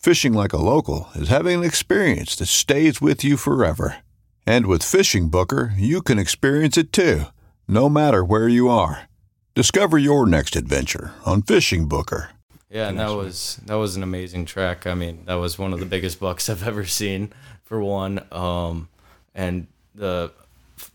Fishing like a local is having an experience that stays with you forever. And with Fishing Booker, you can experience it too, no matter where you are. Discover your next adventure on Fishing Booker. Yeah, and that was that was an amazing track. I mean, that was one of the biggest bucks I've ever seen for one. Um, and the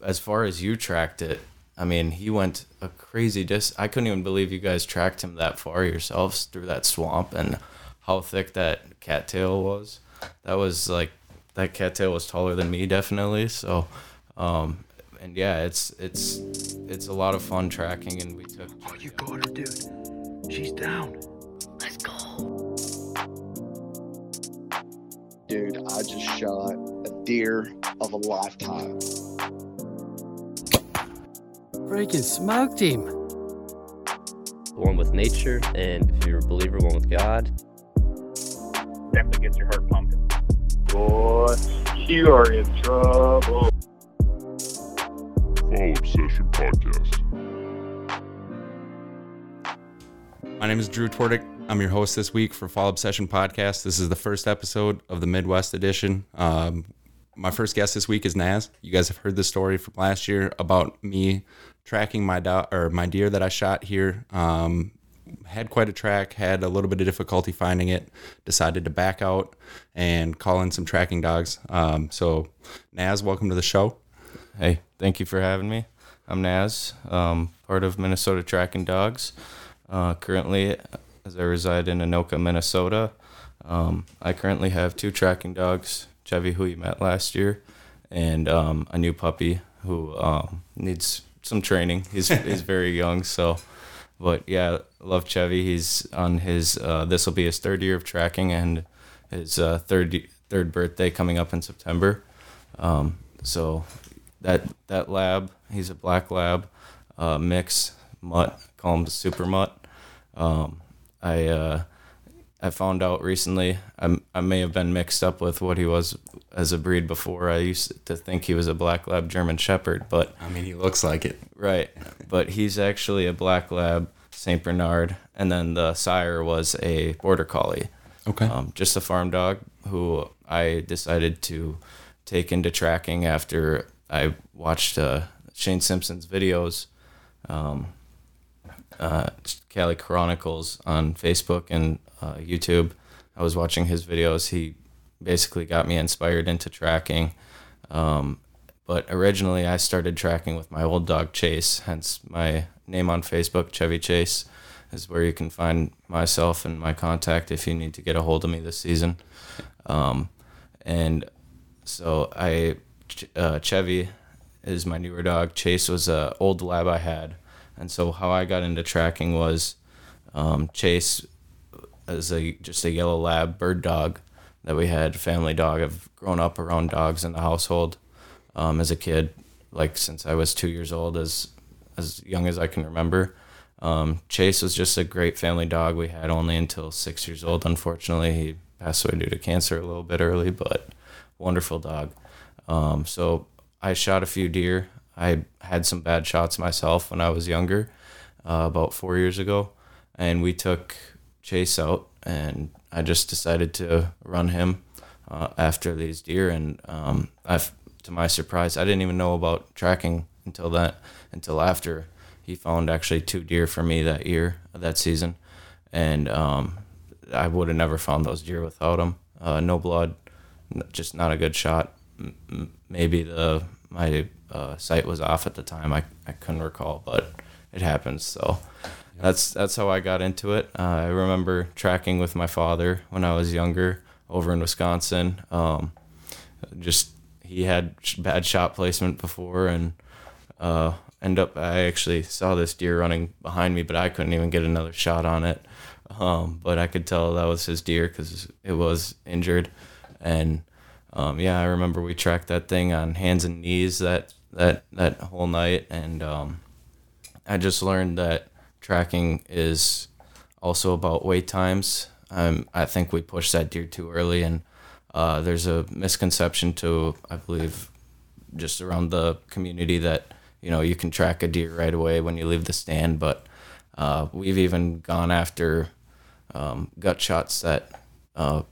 as far as you tracked it, I mean, he went a crazy dis. I couldn't even believe you guys tracked him that far yourselves through that swamp and how thick that cattail was. That was like that cattail was taller than me, definitely. So, um, and yeah, it's it's it's a lot of fun tracking, and we took. Oh, you got her, dude. She's down. Let's go. Dude, I just shot a deer of a lifetime. Freaking smoked him. One with nature, and if you're a believer, one with God. Definitely gets your heart pumping. Boy, you are in trouble. Fall Obsession Podcast. My name is Drew Twardick. I'm your host this week for Fall Obsession Podcast. This is the first episode of the Midwest edition. Um, my first guest this week is Naz. You guys have heard the story from last year about me tracking my do- or my deer that I shot here. Um, had quite a track, had a little bit of difficulty finding it, decided to back out and call in some tracking dogs. Um, so, Naz, welcome to the show. Hey, thank you for having me. I'm Naz, um, part of Minnesota Tracking Dogs. Uh, currently, as I reside in Anoka, Minnesota, um, I currently have two tracking dogs Chevy, who you met last year, and um, a new puppy who um, needs some training. He's, he's very young, so. But yeah, love Chevy. He's on his. Uh, this will be his third year of tracking and his uh, third third birthday coming up in September. Um, so that that lab, he's a black lab uh, mix mutt. Call him the super mutt. Um, I uh, I found out recently I, I may have been mixed up with what he was as a breed before. I used to think he was a black lab German Shepherd, but I mean he looks like it, right? But he's actually a black lab Saint Bernard, and then the sire was a border collie. Okay, um, just a farm dog who I decided to take into tracking after I watched uh, Shane Simpson's videos. Um, uh, Cali Chronicles on Facebook and uh, YouTube. I was watching his videos. He basically got me inspired into tracking. Um, but originally, I started tracking with my old dog Chase, hence my name on Facebook, Chevy Chase, is where you can find myself and my contact if you need to get a hold of me this season. Um, and so I, uh, Chevy is my newer dog. Chase was an old lab I had. And so how I got into tracking was um, Chase as a just a yellow lab bird dog that we had family dog. I've grown up around dogs in the household um, as a kid, like since I was two years old, as as young as I can remember. Um, Chase was just a great family dog. We had only until six years old. Unfortunately, he passed away due to cancer a little bit early, but wonderful dog. Um, so I shot a few deer. I had some bad shots myself when I was younger, uh, about four years ago, and we took Chase out, and I just decided to run him uh, after these deer, and um, I, to my surprise, I didn't even know about tracking until that until after he found actually two deer for me that year that season, and um, I would have never found those deer without him. Uh, no blood, just not a good shot. Maybe the my uh, sight was off at the time. I, I couldn't recall, but it happens. So that's that's how I got into it. Uh, I remember tracking with my father when I was younger over in Wisconsin. Um, just he had bad shot placement before, and uh, end up I actually saw this deer running behind me, but I couldn't even get another shot on it. Um, but I could tell that was his deer because it was injured, and um, yeah, I remember we tracked that thing on hands and knees that that that whole night, and um, I just learned that tracking is also about wait times. Um, I think we pushed that deer too early, and uh, there's a misconception to I believe just around the community that you know you can track a deer right away when you leave the stand, but uh, we've even gone after um, gut shots that uh,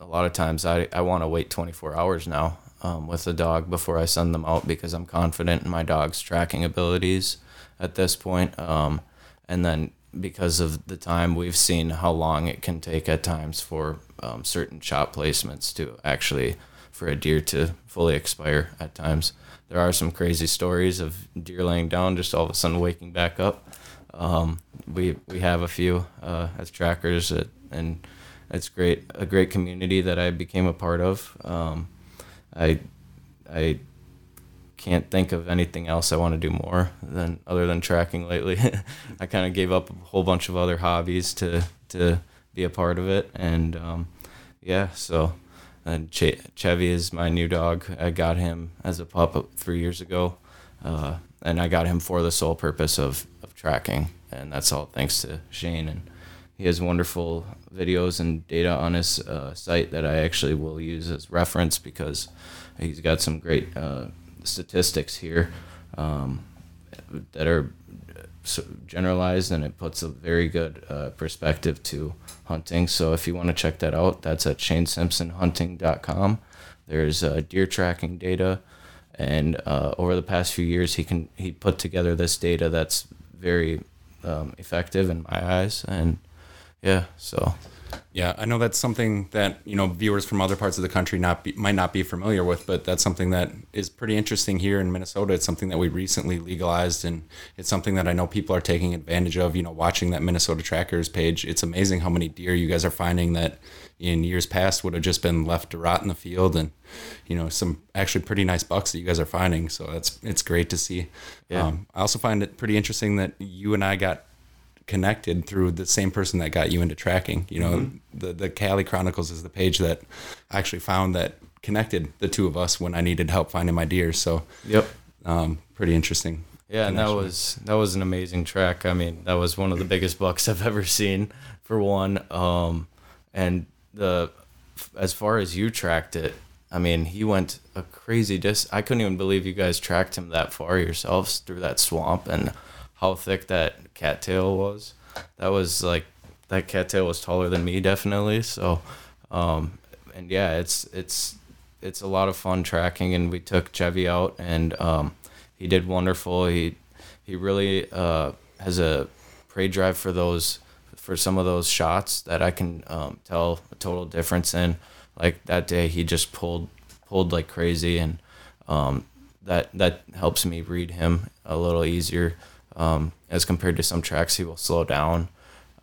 a lot of times I, I want to wait 24 hours now um, with the dog before I send them out because I'm confident in my dog's tracking abilities at this point. Um, and then because of the time, we've seen how long it can take at times for um, certain shot placements to actually for a deer to fully expire at times. There are some crazy stories of deer laying down, just all of a sudden waking back up. Um, we we have a few uh, as trackers, and it's great a great community that I became a part of. Um, I I can't think of anything else I want to do more than other than tracking lately. I kind of gave up a whole bunch of other hobbies to to be a part of it, and um, yeah, so. And che- Chevy is my new dog. I got him as a pup three years ago, uh, and I got him for the sole purpose of, of tracking, and that's all thanks to Shane. And he has wonderful videos and data on his uh, site that I actually will use as reference because he's got some great uh, statistics here um, that are generalized and it puts a very good uh, perspective to hunting. So if you want to check that out, that's at shanesimpsonhunting.com. There's uh, deer tracking data, and uh, over the past few years, he can he put together this data that's very um, effective in my eyes, and yeah, so Yeah, I know that's something that you know viewers from other parts of the country not be, might not be familiar with, but that's something that is pretty interesting here in Minnesota. It's something that we recently legalized, and it's something that I know people are taking advantage of. You know, watching that Minnesota Trackers page, it's amazing how many deer you guys are finding that in years past would have just been left to rot in the field, and you know some actually pretty nice bucks that you guys are finding. So that's it's great to see. Yeah. Um, I also find it pretty interesting that you and I got connected through the same person that got you into tracking. You know, the the Cali Chronicles is the page that I actually found that connected the two of us when I needed help finding my deer. So, Yep. um, pretty interesting. Yeah, and that was that was an amazing track. I mean, that was one of the biggest bucks I've ever seen for one. Um, and the as far as you tracked it, I mean, he went a crazy dis. I couldn't even believe you guys tracked him that far yourselves through that swamp and how thick that cattail was. That was like that cattail was taller than me, definitely. So, um, and yeah, it's it's it's a lot of fun tracking. And we took Chevy out, and um, he did wonderful. He he really uh, has a prey drive for those for some of those shots that I can um, tell a total difference in. Like that day, he just pulled pulled like crazy, and um, that that helps me read him a little easier um, as compared to some tracks. He will slow down,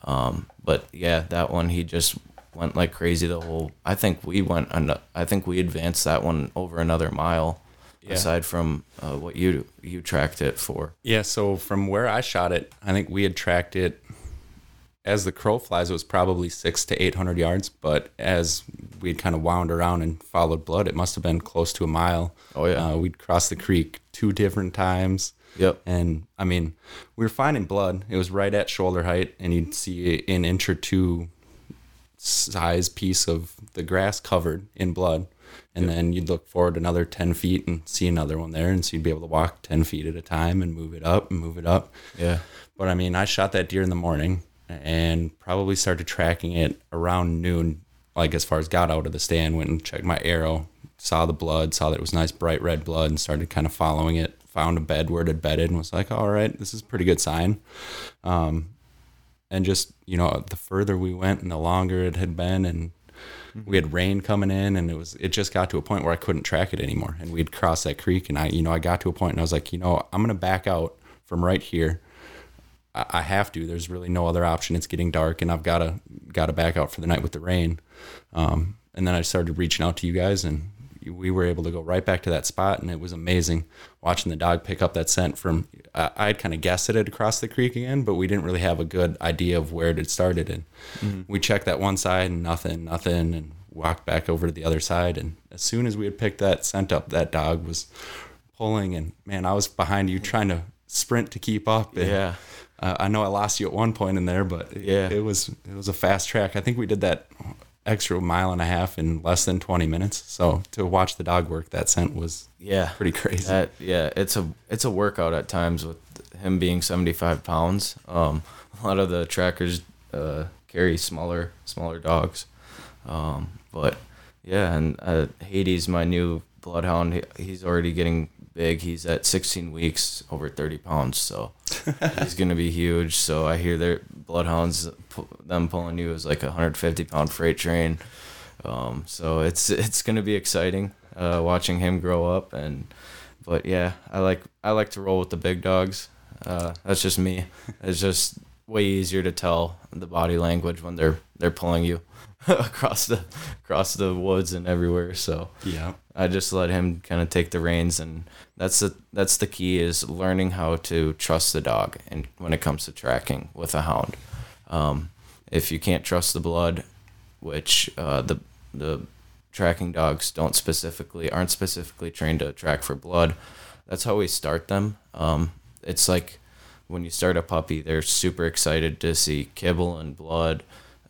um, but yeah, that one he just went like crazy the whole. I think we went. an- I think we advanced that one over another mile. Yeah. Aside from uh, what you you tracked it for, Yeah, so from where I shot it, I think we had tracked it as the crow flies, it was probably six to 800 yards. But as we had kind of wound around and followed blood, it must have been close to a mile. Oh, yeah. Uh, we'd crossed the creek two different times. Yep. And I mean, we were finding blood. It was right at shoulder height, and you'd see an inch or two size piece of the grass covered in blood. And then you'd look forward another 10 feet and see another one there. And so you'd be able to walk 10 feet at a time and move it up and move it up. Yeah. But I mean, I shot that deer in the morning and probably started tracking it around noon, like as far as got out of the stand, went and checked my arrow, saw the blood, saw that it was nice bright red blood, and started kind of following it. Found a bed where it had bedded and was like, all right, this is a pretty good sign. Um, and just, you know, the further we went and the longer it had been, and we had rain coming in and it was it just got to a point where I couldn't track it anymore. And we'd cross that creek and I you know I got to a point and I was like you know I'm gonna back out from right here. I, I have to. There's really no other option. It's getting dark and I've gotta gotta back out for the night with the rain. Um, and then I started reaching out to you guys and we were able to go right back to that spot and it was amazing watching the dog pick up that scent from I I'd kind of guessed it had crossed the creek again but we didn't really have a good idea of where it had started and Mhm. we checked that one side and nothing nothing and walked back over to the other side and as soon as we had picked that scent up that dog was pulling and man I was behind you trying to sprint to keep up and, Yeah. uh, I know I lost you at one point in there but Yeah. it was it was a fast track I think we did that extra mile and a half in less than 20 minutes. So to watch the dog work that scent was Yeah, pretty crazy. That, yeah, it's a it's a workout at times with him being seventy five pounds. Um, a lot of the trackers uh, carry smaller smaller dogs, um, but yeah, and uh, Hades, my new bloodhound, he, he's already getting big. He's at sixteen weeks, over thirty pounds, so he's gonna be huge. So I hear their bloodhounds, them pulling you is like a hundred fifty pound freight train. Um, so it's it's gonna be exciting uh, watching him grow up and but yeah I like I like to roll with the big dogs. Uh, that's just me. It's just way easier to tell the body language when they're they're pulling you across the across the woods and everywhere. So Yeah. I just let him kind of take the reins and that's the that's the key is learning how to trust the dog and when it comes to tracking with a hound. Um, if you can't trust the blood, which uh, the the tracking dogs don't specifically aren't specifically trained to track for blood. That's how we start them. Um, it's like when you start a puppy, they're super excited to see kibble and blood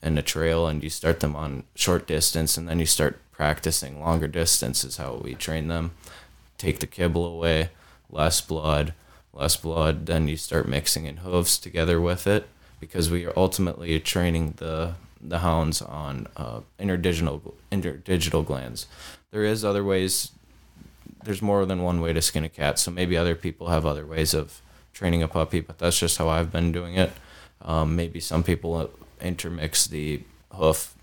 and a trail, and you start them on short distance, and then you start practicing longer distance. Is how we train them. Take the kibble away, less blood, less blood. Then you start mixing in hooves together with it because we are ultimately training the the hounds on uh, interdigital interdigital glands. There is other ways. There's more than one way to skin a cat, so maybe other people have other ways of training a puppy, but that's just how I've been doing it. Um, maybe some people intermix the hoof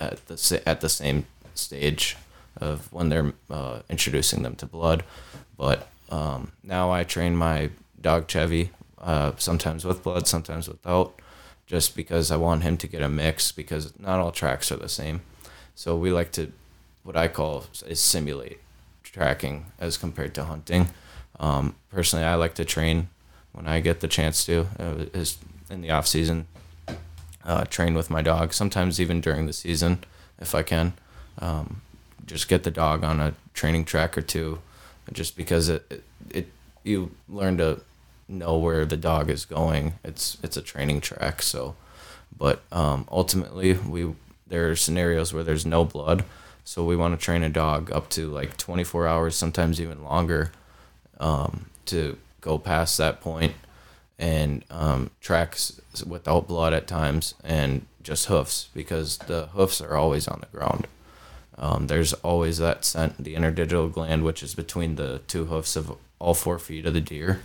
at the at the same stage of when they're uh, introducing them to blood, but um, now I train my dog Chevy uh, sometimes with blood, sometimes without just because I want him to get a mix because not all tracks are the same. So we like to, what I call is simulate tracking as compared to hunting. Um, personally, I like to train when I get the chance to, uh, is in the off season, uh, train with my dog. Sometimes even during the season, if I can, um, just get the dog on a training track or two, just because it, it, it you learn to know where the dog is going. It's it's a training track. So, but um, ultimately, we there are scenarios where there's no blood, so we want to train a dog up to like 24 hours, sometimes even longer, um, to go past that point and um, tracks without blood at times and just hoofs because the hoofs are always on the ground. Um, there's always that scent, the interdigital gland, which is between the two hoofs of all four feet of the deer.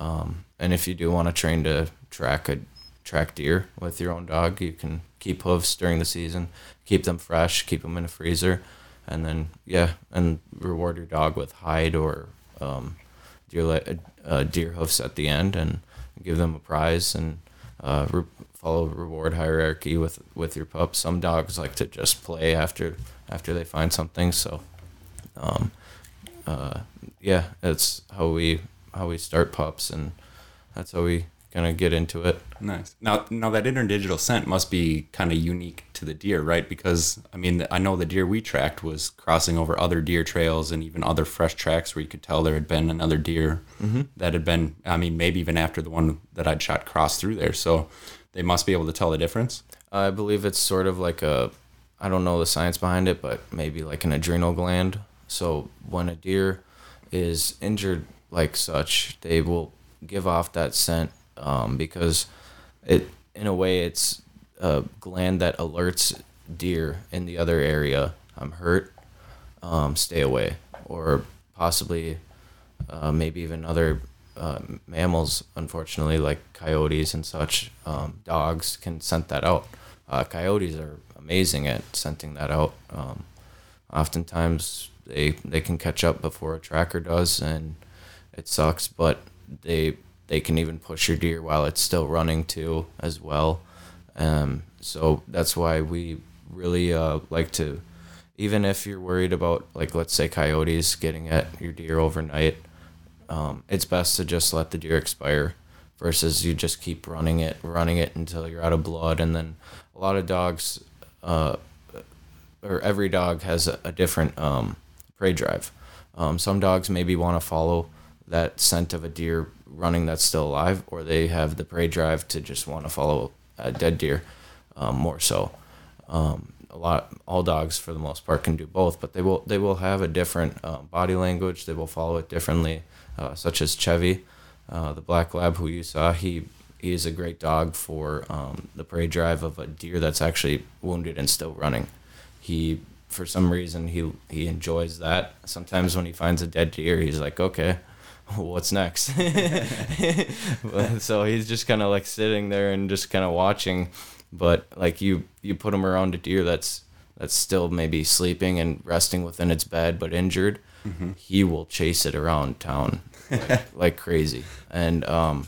Um, and if you do want to train to track a track deer with your own dog, you can keep hoofs during the season, keep them fresh, keep them in a freezer, and then yeah, and reward your dog with hide or um, deer uh, deer hoofs at the end, and give them a prize and uh, re- follow reward hierarchy with with your pup. Some dogs like to just play after after they find something, so um, uh, yeah, it's how we how we start pups, and that's how we kind of get into it. Nice. Now, now that interdigital scent must be kind of unique to the deer, right? Because I mean, I know the deer we tracked was crossing over other deer trails and even other fresh tracks where you could tell there had been another deer Mhm. that had been. I mean, maybe even after the one that I'd shot crossed through there. So they must be able to tell the difference. I believe it's sort of like a I don't know the science behind it, but maybe like an adrenal gland. So when a deer is injured like such, they will give off that scent um, because it, in a way, it's a gland that alerts deer in the other area. I'm hurt. Um, stay away, or possibly uh, maybe even other uh, mammals, unfortunately, like coyotes and such. Um, dogs can scent that out. Uh, coyotes are amazing at scenting that out. Um, oftentimes, they they can catch up before a tracker does, and it sucks. But they they can even push your deer while it's still running too, as well. Um, so that's why we really uh, like to, even if you're worried about like let's say coyotes getting at your deer overnight, um, it's best to just let the deer expire versus you just keep running it, running it until you're out of blood, and then a lot of dogs, uh, or every dog has a, a different um, prey drive. Um, some dogs maybe want to follow that scent of a deer running that's still alive, or they have the prey drive to just want to follow a dead deer um, more so. Um, a lot, all dogs for the most part can do both, but they will they will have a different uh, body language. They will follow it differently, uh, such as Chevy, uh, the black lab who you saw. He he is a great dog for um, the prey drive of a deer that's actually wounded and still running. He for some reason he he enjoys that. Sometimes when he finds a dead deer, he's like, okay, what's next? so he's just kind of like sitting there and just kind of watching. But like you, you put him around a deer that's that's still maybe sleeping and resting within its bed but injured. Mm-hmm. He will chase it around town like, like crazy, and um,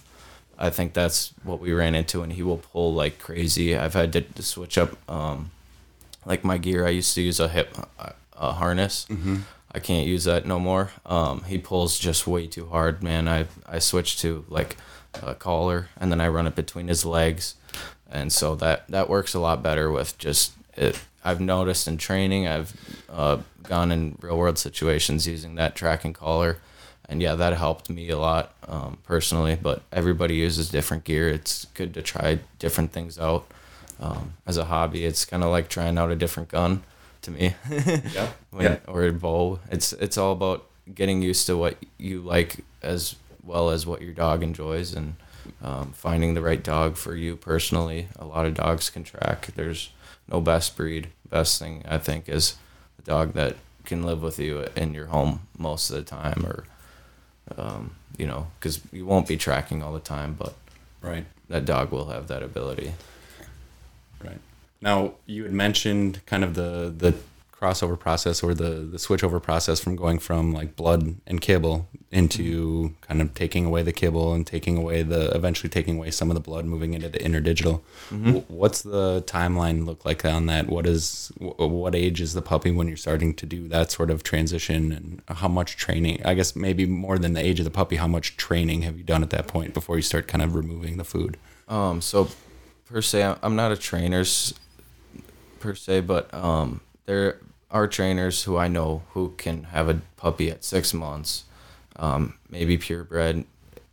I think that's what we ran into. And he will pull like crazy. I've had to, to switch up um, like my gear. I used to use a hip a harness. Mm-hmm. I can't use that no more. Um, he pulls just way too hard, man. I I switched to like a collar, and then I run it between his legs, and so that that works a lot better with just it. I've noticed in training, I've uh, gone in real world situations using that tracking collar, and yeah, that helped me a lot um, personally. But everybody uses different gear. It's good to try different things out. Um, as a hobby, it's kind of like trying out a different gun to me. Yeah. When, Yeah. Or a bow. It's it's all about getting used to what you like as well as what your dog enjoys and um, finding the right dog for you personally. A lot of dogs can track. There's no best breed. Best thing I think is a dog that can live with you in your home most of the time, or um, you know, because you won't be tracking all the time, but Right. that dog will have that ability. Right. Now you had mentioned kind of the the crossover process or the the switchover process from going from like blood and kibble into kind of taking away the kibble and taking away the eventually taking away some of the blood moving into the interdigital. Mhm. Wh- What's the timeline look like on that? What is wh- what age is the puppy when you're starting to do that sort of transition and how much training? I guess maybe more than the age of the puppy, how much training have you done at that point before you start kind of removing the food? Um, so per se, I'm- I'm not a trainer per se, but um, there are trainers who I know who can have a puppy at six months, um, maybe purebred.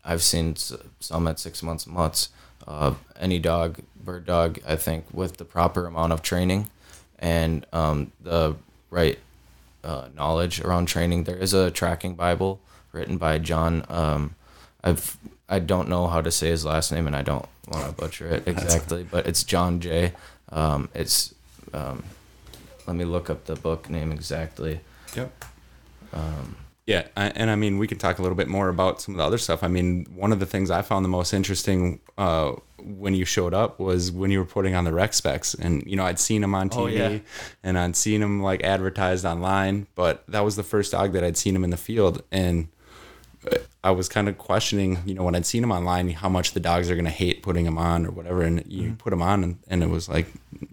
I've seen some at six months, months. Uh, any dog, bird dog, I think, with the proper amount of training and um, the right uh, knowledge around training. There is a tracking Bible written by John. Um, I've I don't know how to say his last name, and I don't want to butcher it exactly, but it's John J. Um, it's um, let me look up the book name exactly. Yep. Um, Yeah, I, and I mean, we can talk a little bit more about some of the other stuff. I mean, one of the things I found the most interesting uh, when you showed up was when you were putting on the Rex Specs, and you know, I'd seen him on TV, Oh, yeah. and I'd seen him like advertised online, but that was the first dog that I'd seen him in the field, and I was kind of questioning, you know, when I'd seen him online, how much the dogs are going to hate putting him on or whatever. And you Mm-hmm. put him on, and, and it was like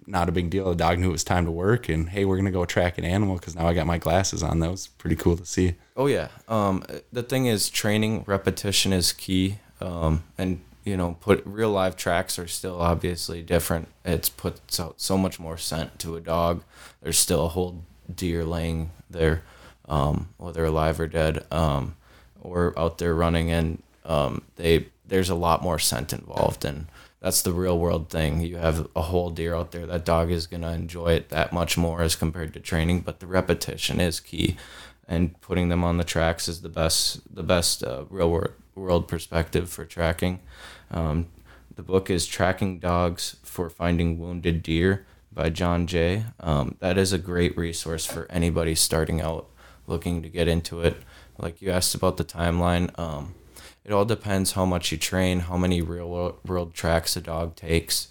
not a big deal. The dog knew it was time to work, and hey, we're going to go track an animal because now I got my glasses on. That was pretty cool to see. Oh yeah. Um, the thing is, training repetition is key. Um, and you know, put real live tracks are still obviously different. It's puts out so much more scent to a dog. There's still a whole deer laying there, um, whether alive or dead, um, or out there running. And um, they there's a lot more scent involved, and that's the real world thing. You have a whole deer out there. That dog is gonna enjoy it that much more as compared to training, but the repetition is key, and putting them on the tracks is the best the best uh, real world world perspective for tracking. Um, the book is Tracking Dogs for Finding Wounded Deer by John Jay. Um, that is a great resource for anybody starting out looking to get into it. Like you asked about the timeline, um, it all depends how much you train, how many real world tracks a dog takes,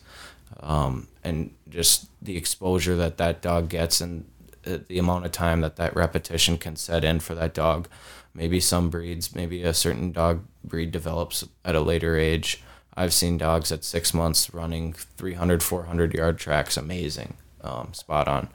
um, and just the exposure that that dog gets and the amount of time that that repetition can set in for that dog. Maybe some breeds, maybe a certain dog breed develops at a later age. I've seen dogs at six months running 300, 400 yard tracks, amazing, um, spot on.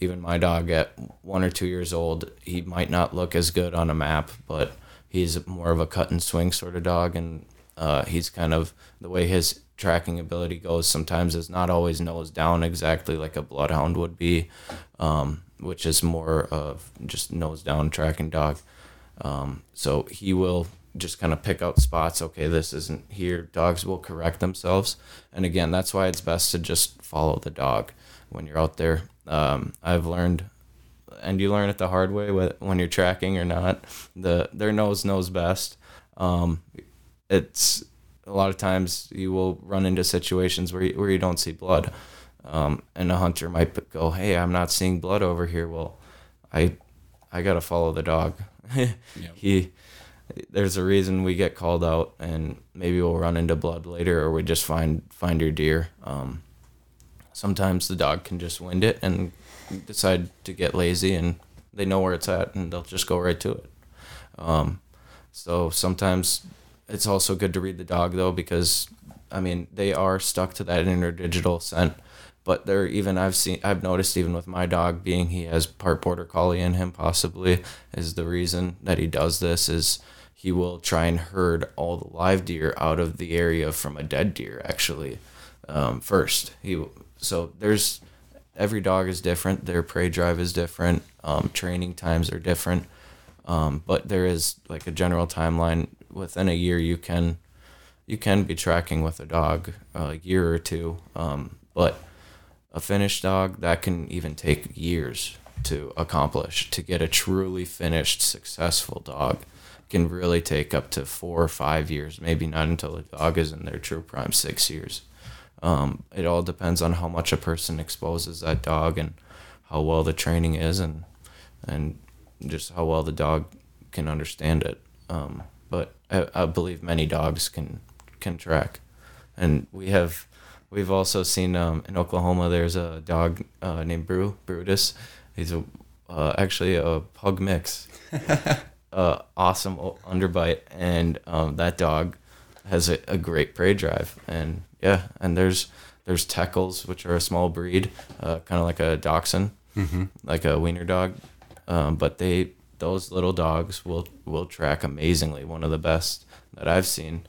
Even my dog at one or two years old, he might not look as good on a map, but he's more of a cut and swing sort of dog, and uh, he's kind of the way his tracking ability goes. Sometimes is not always nose down exactly like a bloodhound would be, um, which is more of just nose down tracking dog. Um, so he will just kind of pick out spots. Okay, this isn't here. Dogs will correct themselves, and again, that's why it's best to just follow the dog when you're out there. Um, I've learned, and you learn it the hard way when you're tracking or not. The their nose knows best. Um, it's a lot of times you will run into situations where you, where you don't see blood, um, and a hunter might go, "Hey, I'm not seeing blood over here." Well, I I gotta follow the dog. yep. He there's a reason we get called out, and maybe we'll run into blood later, or we just find find your deer. Um, sometimes the dog can just wind it and decide to get lazy, and they know where it's at, and they'll just go right to it. Um, so sometimes it's also good to read the dog though, because I mean they are stuck to that interdigital scent but there even I've seen I've noticed even with my dog being he has part border collie in him possibly is the reason that he does this is he will try and herd all the live deer out of the area from a dead deer actually um, first he so there's every dog is different. Their prey drive is different. Um, training times are different. Um, but there is like a general timeline. Within a year you can you can be tracking with a dog uh, a year or two. Um, but a finished dog that can even take years to accomplish. To get a truly finished successful dog can really take up to four or five years, maybe not until the dog is in their true prime, six years. Um, it all depends on how much a person exposes that dog and how well the training is and and just how well the dog can understand it. Um, but I, I, believe many dogs can can track, and we have we've also seen um, in Oklahoma. There's a dog uh, named Brew Brutus. He's a uh, actually a pug mix. uh, awesome underbite, and um, that dog has a, a, great prey drive. And yeah, and there's there's Teckels, which are a small breed, uh, kind of like a Dachshund, mm-hmm. like a wiener dog. Um, but they those little dogs will will track amazingly. One of the best that I've seen.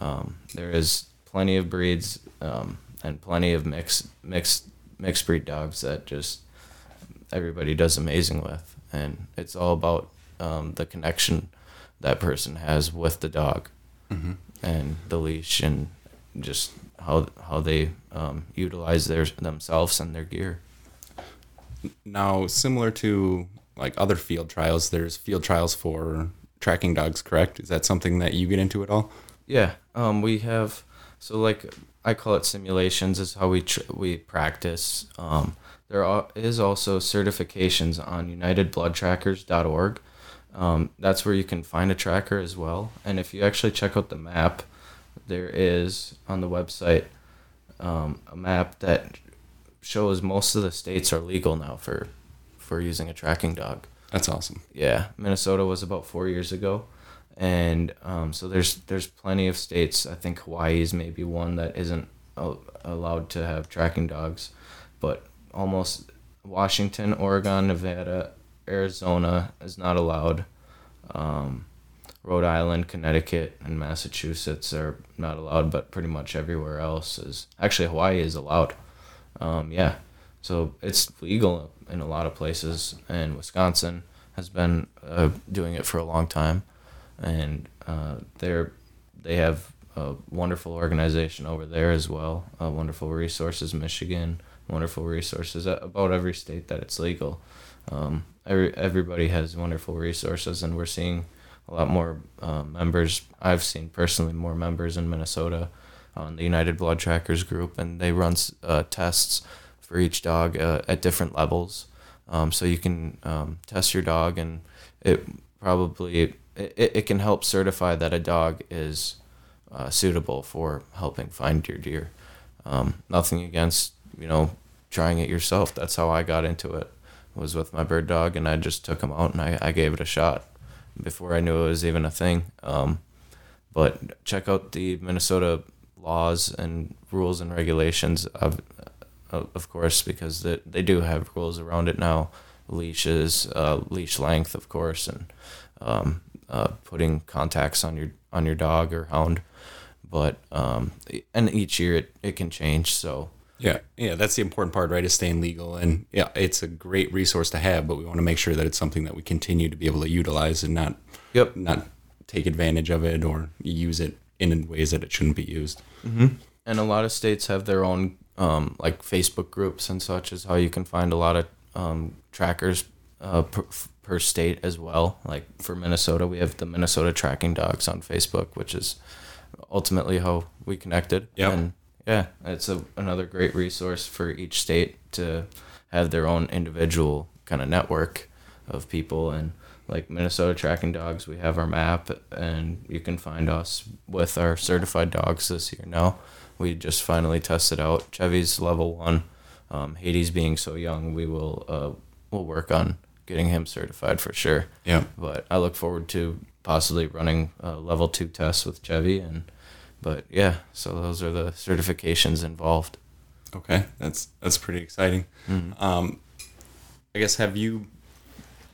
Um, there is plenty of breeds um, and plenty of mixed mixed mixed breed dogs that just everybody does amazing with, and it's all about um, the connection that person has with the dog mm-hmm. And the leash and just how how they um, utilize their themselves and their gear. Now, similar to like other field trials, there's field trials for tracking dogs. Correct? Is that something that you get into at all? Yeah, um, we have. So like I call it simulations. Is how we tr- we practice. Um, there is also certifications on UnitedBloodTrackers.org um, that's where you can find a tracker as well. And if you actually check out the map, there is on the website um, a map that shows most of the states are legal now for for using a tracking dog. That's awesome. Yeah, Minnesota was about four years ago, and um, so there's there's plenty of states. I think Hawaii is maybe one that isn't allowed to have tracking dogs, but almost Washington, Oregon, Nevada, Arizona is not allowed. Um, Rhode Island, Connecticut, and Massachusetts are not allowed, but pretty much everywhere else is. Actually, Hawaii is allowed. Um, yeah, so it's legal in a lot of places, and Wisconsin has been uh, doing it for a long time, and uh, they're they have a wonderful organization over there as well. Uh, wonderful resources, Michigan. Wonderful resources about every state that it's legal. Um, every everybody has wonderful resources, and we're seeing a lot more uh, members. I've seen personally more members in Minnesota on the United Blood Trackers group, and they run uh, tests for each dog uh, at different levels. Um, so you can um, test your dog, and it probably it, it can help certify that a dog is uh, suitable for helping find your deer. Um, nothing against you know trying it yourself. That's how I got into it. Was with my bird dog, and I just took him out and I, I gave it a shot before I knew it was even a thing. Um, but check out the Minnesota laws and rules and regulations of, of course, because they, they do have rules around it now. Leashes, uh, leash length, of course, and um, uh, putting contacts on your on your dog or hound. But um, and each year it, it can change. So yeah, yeah, that's the important part, right? Is staying legal, and yeah, it's a great resource to have, but we want to make sure that it's something that we continue to be able to utilize and not, yep, not take advantage of it or use it in ways that it shouldn't be used. Mm-hmm. And a lot of states have their own um, like Facebook groups and such is how you can find a lot of um, trackers uh, per, per, state as well. Like for Minnesota, we have the Minnesota Tracking Dogs on Facebook, which is ultimately how we connected. Yeah. And yeah, it's a, another great resource for each state to have their own individual kind of network of people. And like Minnesota Tracking Dogs, we have our map, and you can find us with our certified dogs this year now. We just finally tested out. Chevy's level one. Um, Hades being so young, we will uh, we'll work on getting him certified for sure. Yeah. But I look forward to possibly running a level two tests with Chevy and but yeah, so those are the certifications involved. Okay, that's that's pretty exciting. Mm-hmm. Um, I guess have you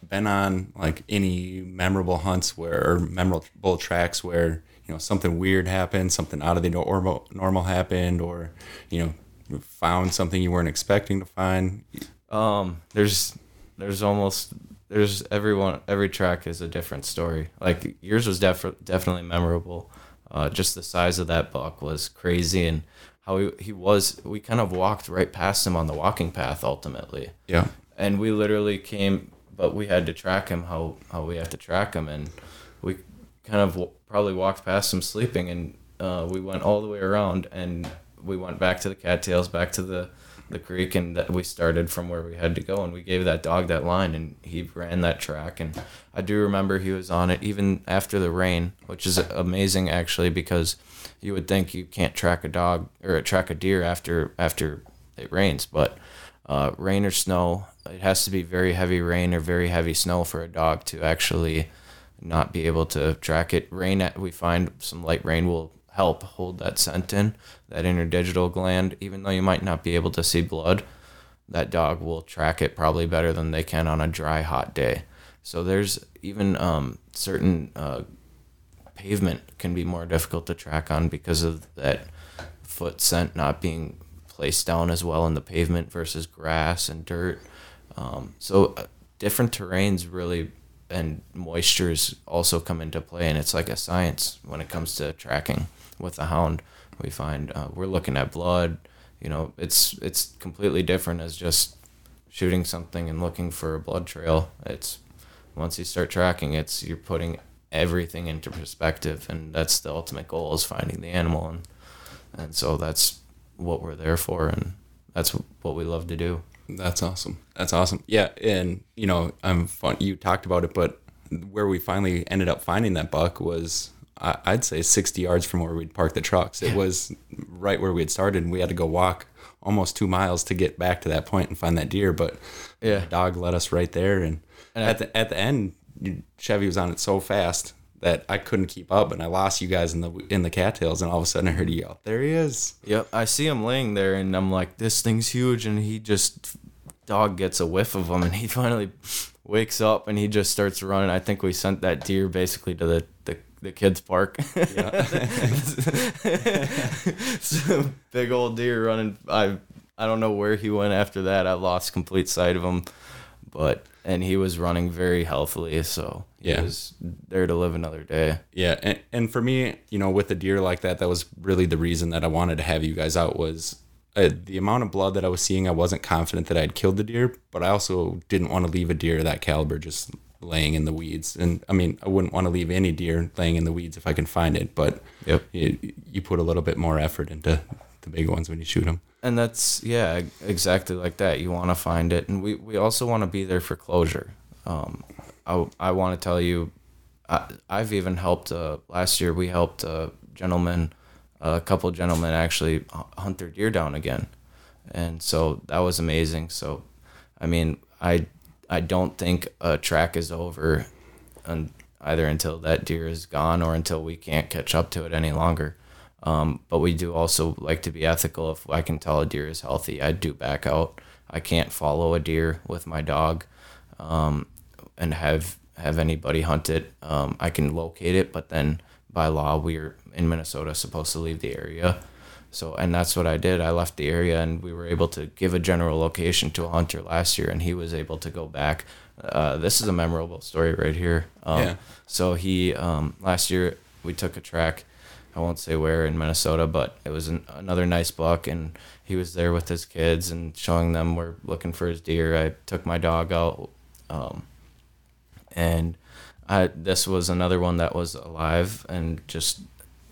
been on like any memorable hunts where or memorable tracks where you know something weird happened, something out of the normal normal happened, or you know found something you weren't expecting to find? Um, there's there's almost there's everyone every track is a different story. Like yours was def- definitely memorable. Uh, just the size of that buck was crazy, and how he, he was. We kind of walked right past him on the walking path ultimately. Yeah. And we literally came, but we had to track him. How how we have to track him, and we kind of w- probably walked past him sleeping, and uh, we went all the way around, and we went back to the cattails, back to the the creek and that we started from where we had to go and we gave that dog that line and he ran that track and I do remember he was on it even after the rain which is amazing actually because you would think you can't track a dog or track a deer after after it rains but uh, rain or snow it has to be very heavy rain or very heavy snow for a dog to actually not be able to track it. Rain we find some light rain will help hold that scent in, that interdigital gland. Even though you might not be able to see blood, that dog will track it probably better than they can on a dry, hot day. So there's even um, certain uh, pavement can be more difficult to track on because of that foot scent not being placed down as well in the pavement versus grass and dirt. Um, so uh, different terrains really and moistures also come into play, and it's like a science when it comes to tracking with the hound. We find uh, we're looking at blood. You know, it's it's completely different as just shooting something and looking for a blood trail. It's once you start tracking, it's you're putting everything into perspective, and that's the ultimate goal is finding the animal, and and so that's what we're there for, and that's what we love to do. That's awesome. That's awesome. Yeah, and you know, I'm fun. You talked about it, but where we finally ended up finding that buck was I'd say 60 yards from where we'd parked the trucks. It was right where we had started, and we had to go walk almost two miles to get back to that point and find that deer. But yeah, the dog led us right there, and, and at I, the at the end, Chevy was on it so fast that I couldn't keep up, and I lost you guys in the in the cattails, and all of a sudden I heard you yell, "There he is!" Yep, I see him laying there, and I'm like, "This thing's huge," and he just dog gets a whiff of him, and he finally wakes up and he just starts running. I think we sent that deer basically to the the the kids park. Yeah. big old deer running. I I don't know where he went after that. I lost complete sight of him, but and he was running very healthily, so he Yeah. was there to live another day. Yeah, and, and for me, you know, with a deer like that, that was really the reason that I wanted to have you guys out was uh, the amount of blood that I was seeing. I wasn't confident that I'd killed the deer, but I also didn't want to leave a deer of that caliber just laying in the weeds. And I mean, I wouldn't want to leave any deer laying in the weeds if I can find it. But Yep. you, you put a little bit more effort into the big ones when you shoot them. And that's yeah, exactly like that. You want to find it, and we we also want to be there for closure. Um, I I want to tell you, I, I've even helped. Uh, last year we helped a gentleman, a couple gentlemen actually hunt their deer down again, and so that was amazing. So, I mean, I I don't think a track is over, and either until that deer is gone or until we can't catch up to it any longer. Um, but we do also like to be ethical. If I can tell a deer is healthy, I do back out. I can't follow a deer with my dog, um, and have have anybody hunt it. Um, I can locate it, but then by law, we're in Minnesota supposed to leave the area. So, and that's what I did. I left the area, and we were able to give a general location to a hunter last year, and he was able to go back. Uh, this is a memorable story right here. Um, Yeah. So he um, last year we took a track. I won't say where in Minnesota, but it was an, another nice buck, and he was there with his kids and showing them we're looking for his deer. I took my dog out, um, and I this was another one that was alive and just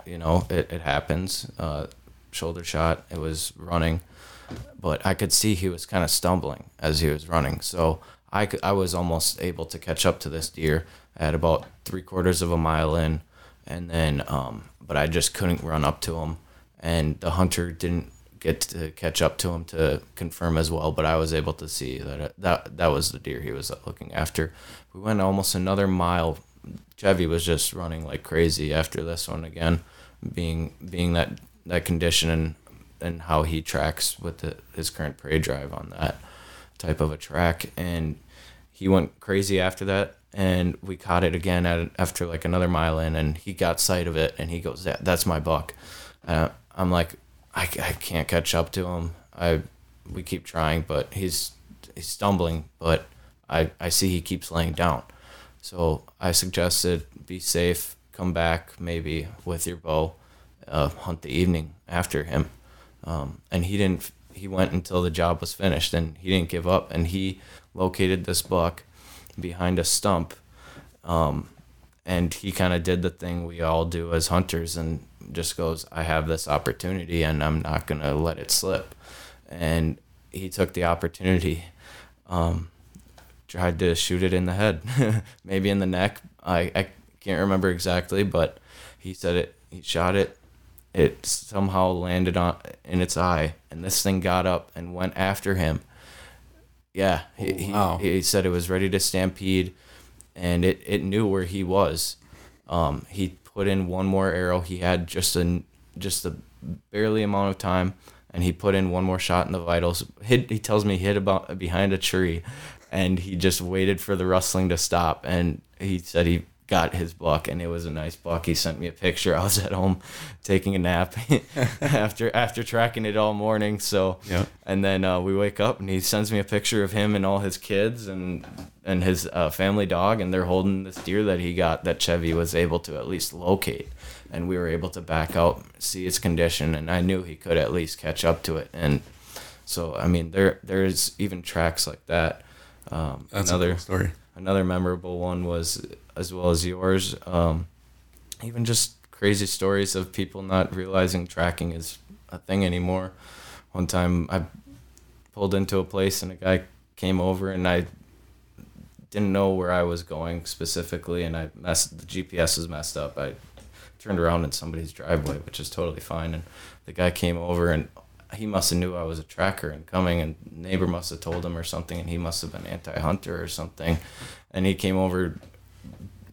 you know it, it happens. Uh, shoulder shot. It was running, but I could see he was kind of stumbling as he was running. So I, could, I was almost able to catch up to this deer at about three quarters of a mile in, and then um, but I just couldn't run up to him, and the hunter didn't get to catch up to him to confirm as well. But I was able to see that that that was the deer he was looking after. We went almost another mile. Chevy was just running like crazy after this one again, being being that that condition and and how he tracks with the, his current prey drive on that type of a track. And he went crazy after that and we caught it again at after like another mile in and he got sight of it and he goes that, that's my buck. Uh, i'm like I, I can't catch up to him. I we keep trying but he's he's stumbling but i i see he keeps laying down. So i suggested be safe. Come back maybe with your bow uh, hunt the evening after him. Um, and he didn't he went until the job was finished and he didn't give up. And he located this buck behind a stump um, and he kind of did the thing we all do as hunters and just goes i have this opportunity and i'm not going to let it slip. And he took the opportunity um, tried to shoot it in the head maybe in the neck. I, I can't remember exactly but he said it he shot it it somehow landed on in its eye and this thing got up and went after him. Yeah he, he- Wow. he, said it was ready to stampede and it, it knew where he was. Um, he put in one more arrow. He had just a just a barely amount of time and he put in one more shot in the vitals. Hid he tells me he hid about behind a tree and he just waited for the rustling to stop and he said he got his buck and it was a nice buck he sent me a picture. I was at home taking a nap after after tracking it all morning. So Yeah. and then uh, we wake up and he sends me a picture of him and all his kids and and his uh, family dog and they're holding this deer that he got that chevy was able to at least locate. And we were able to back out see its condition and i knew he could at least catch up to it. And so i mean there there's even tracks like that. Um, That's another cool story. another memorable one was as well as yours. Um, even just crazy stories of people not realizing tracking is a thing anymore. One time i pulled into a place and a guy came over and i didn't know where i was going specifically and i messed the gps was messed up. I turned around in somebody's driveway which is totally fine. And the guy came over and he must have knew I was a tracker and coming, and neighbor must have told him or something, and he must have been anti-hunter or something, and he came over,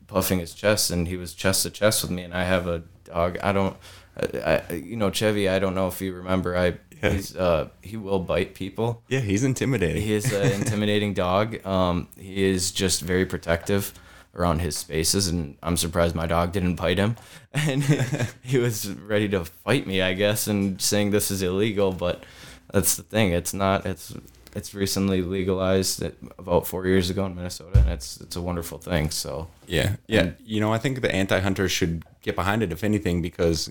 puffing his chest, and he was chest to chest with me, and I have a dog. I don't, I, I you know, Chevy. I don't know if you remember. I Yeah. he's uh he will bite people. Yeah, he's intimidating. He is an intimidating dog. Um, he is just very protective around his spaces, and I'm surprised my dog didn't bite him. And he was ready to fight me, I guess, and saying this is illegal. But that's the thing; it's not. It's it's recently legalized about four years ago in Minnesota, and it's it's a wonderful thing. So Yeah, yeah. You know, I think the anti-hunters should get behind it, if anything, because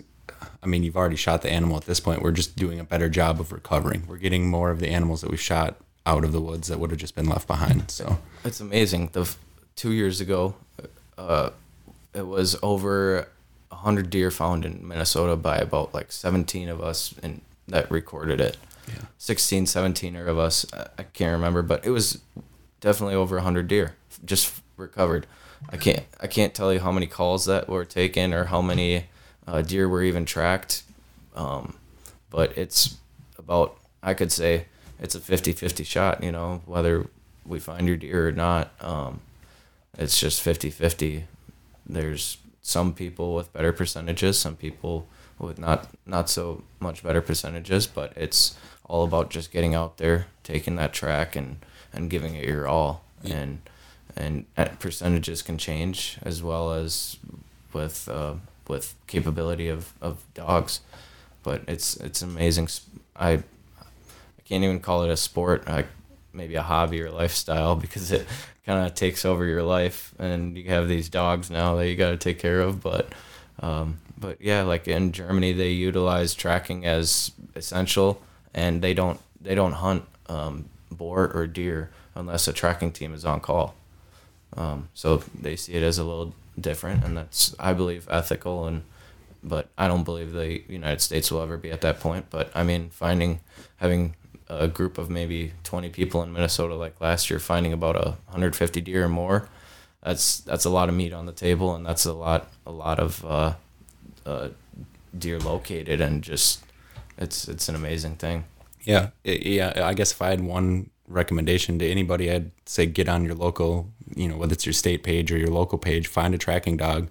I mean, you've already shot the animal at this point. We're just doing a better job of recovering. We're getting more of the animals that we shot out of the woods that would have just been left behind. So it's amazing. The two years ago, uh, it was over hundred deer found in Minnesota by about like seventeen of us, and that recorded it. Yeah. 16, 17 of us. I- can't remember, but it was definitely over hundred deer just recovered. I can't I can't tell you how many calls that were taken or how many uh, deer were even tracked, um, but it's about I could say it's a 50-50 shot. You know whether we find your deer or not. Um, it's just 50-50. There's some people with better percentages, some people with not not so much better percentages, but it's all about just getting out there, taking that track and and giving it your all. And and uh, percentages can change as well as with uh, with capability of, of dogs. But it's it's amazing. I I can't even call it a sport. I, maybe a hobby or lifestyle because it kind of takes over your life, and you have these dogs now that you got to take care of. But um, but yeah, like in Germany, they utilize tracking as essential, and they don't they don't hunt um, boar or deer unless a tracking team is on call. Um, so they see it as a little different, and that's I believe ethical and but I don't believe the United States will ever be at that point. But I mean, finding having a group of maybe 20 people in Minnesota like last year, finding about a 150 deer or more, that's that's a lot of meat on the table, and that's a lot a lot of uh, uh, deer located, and just it's it's an amazing thing. yeah, yeah. I guess if I had one recommendation to anybody, I'd say get on your local, you know, whether it's your state page or your local page, find a tracking dog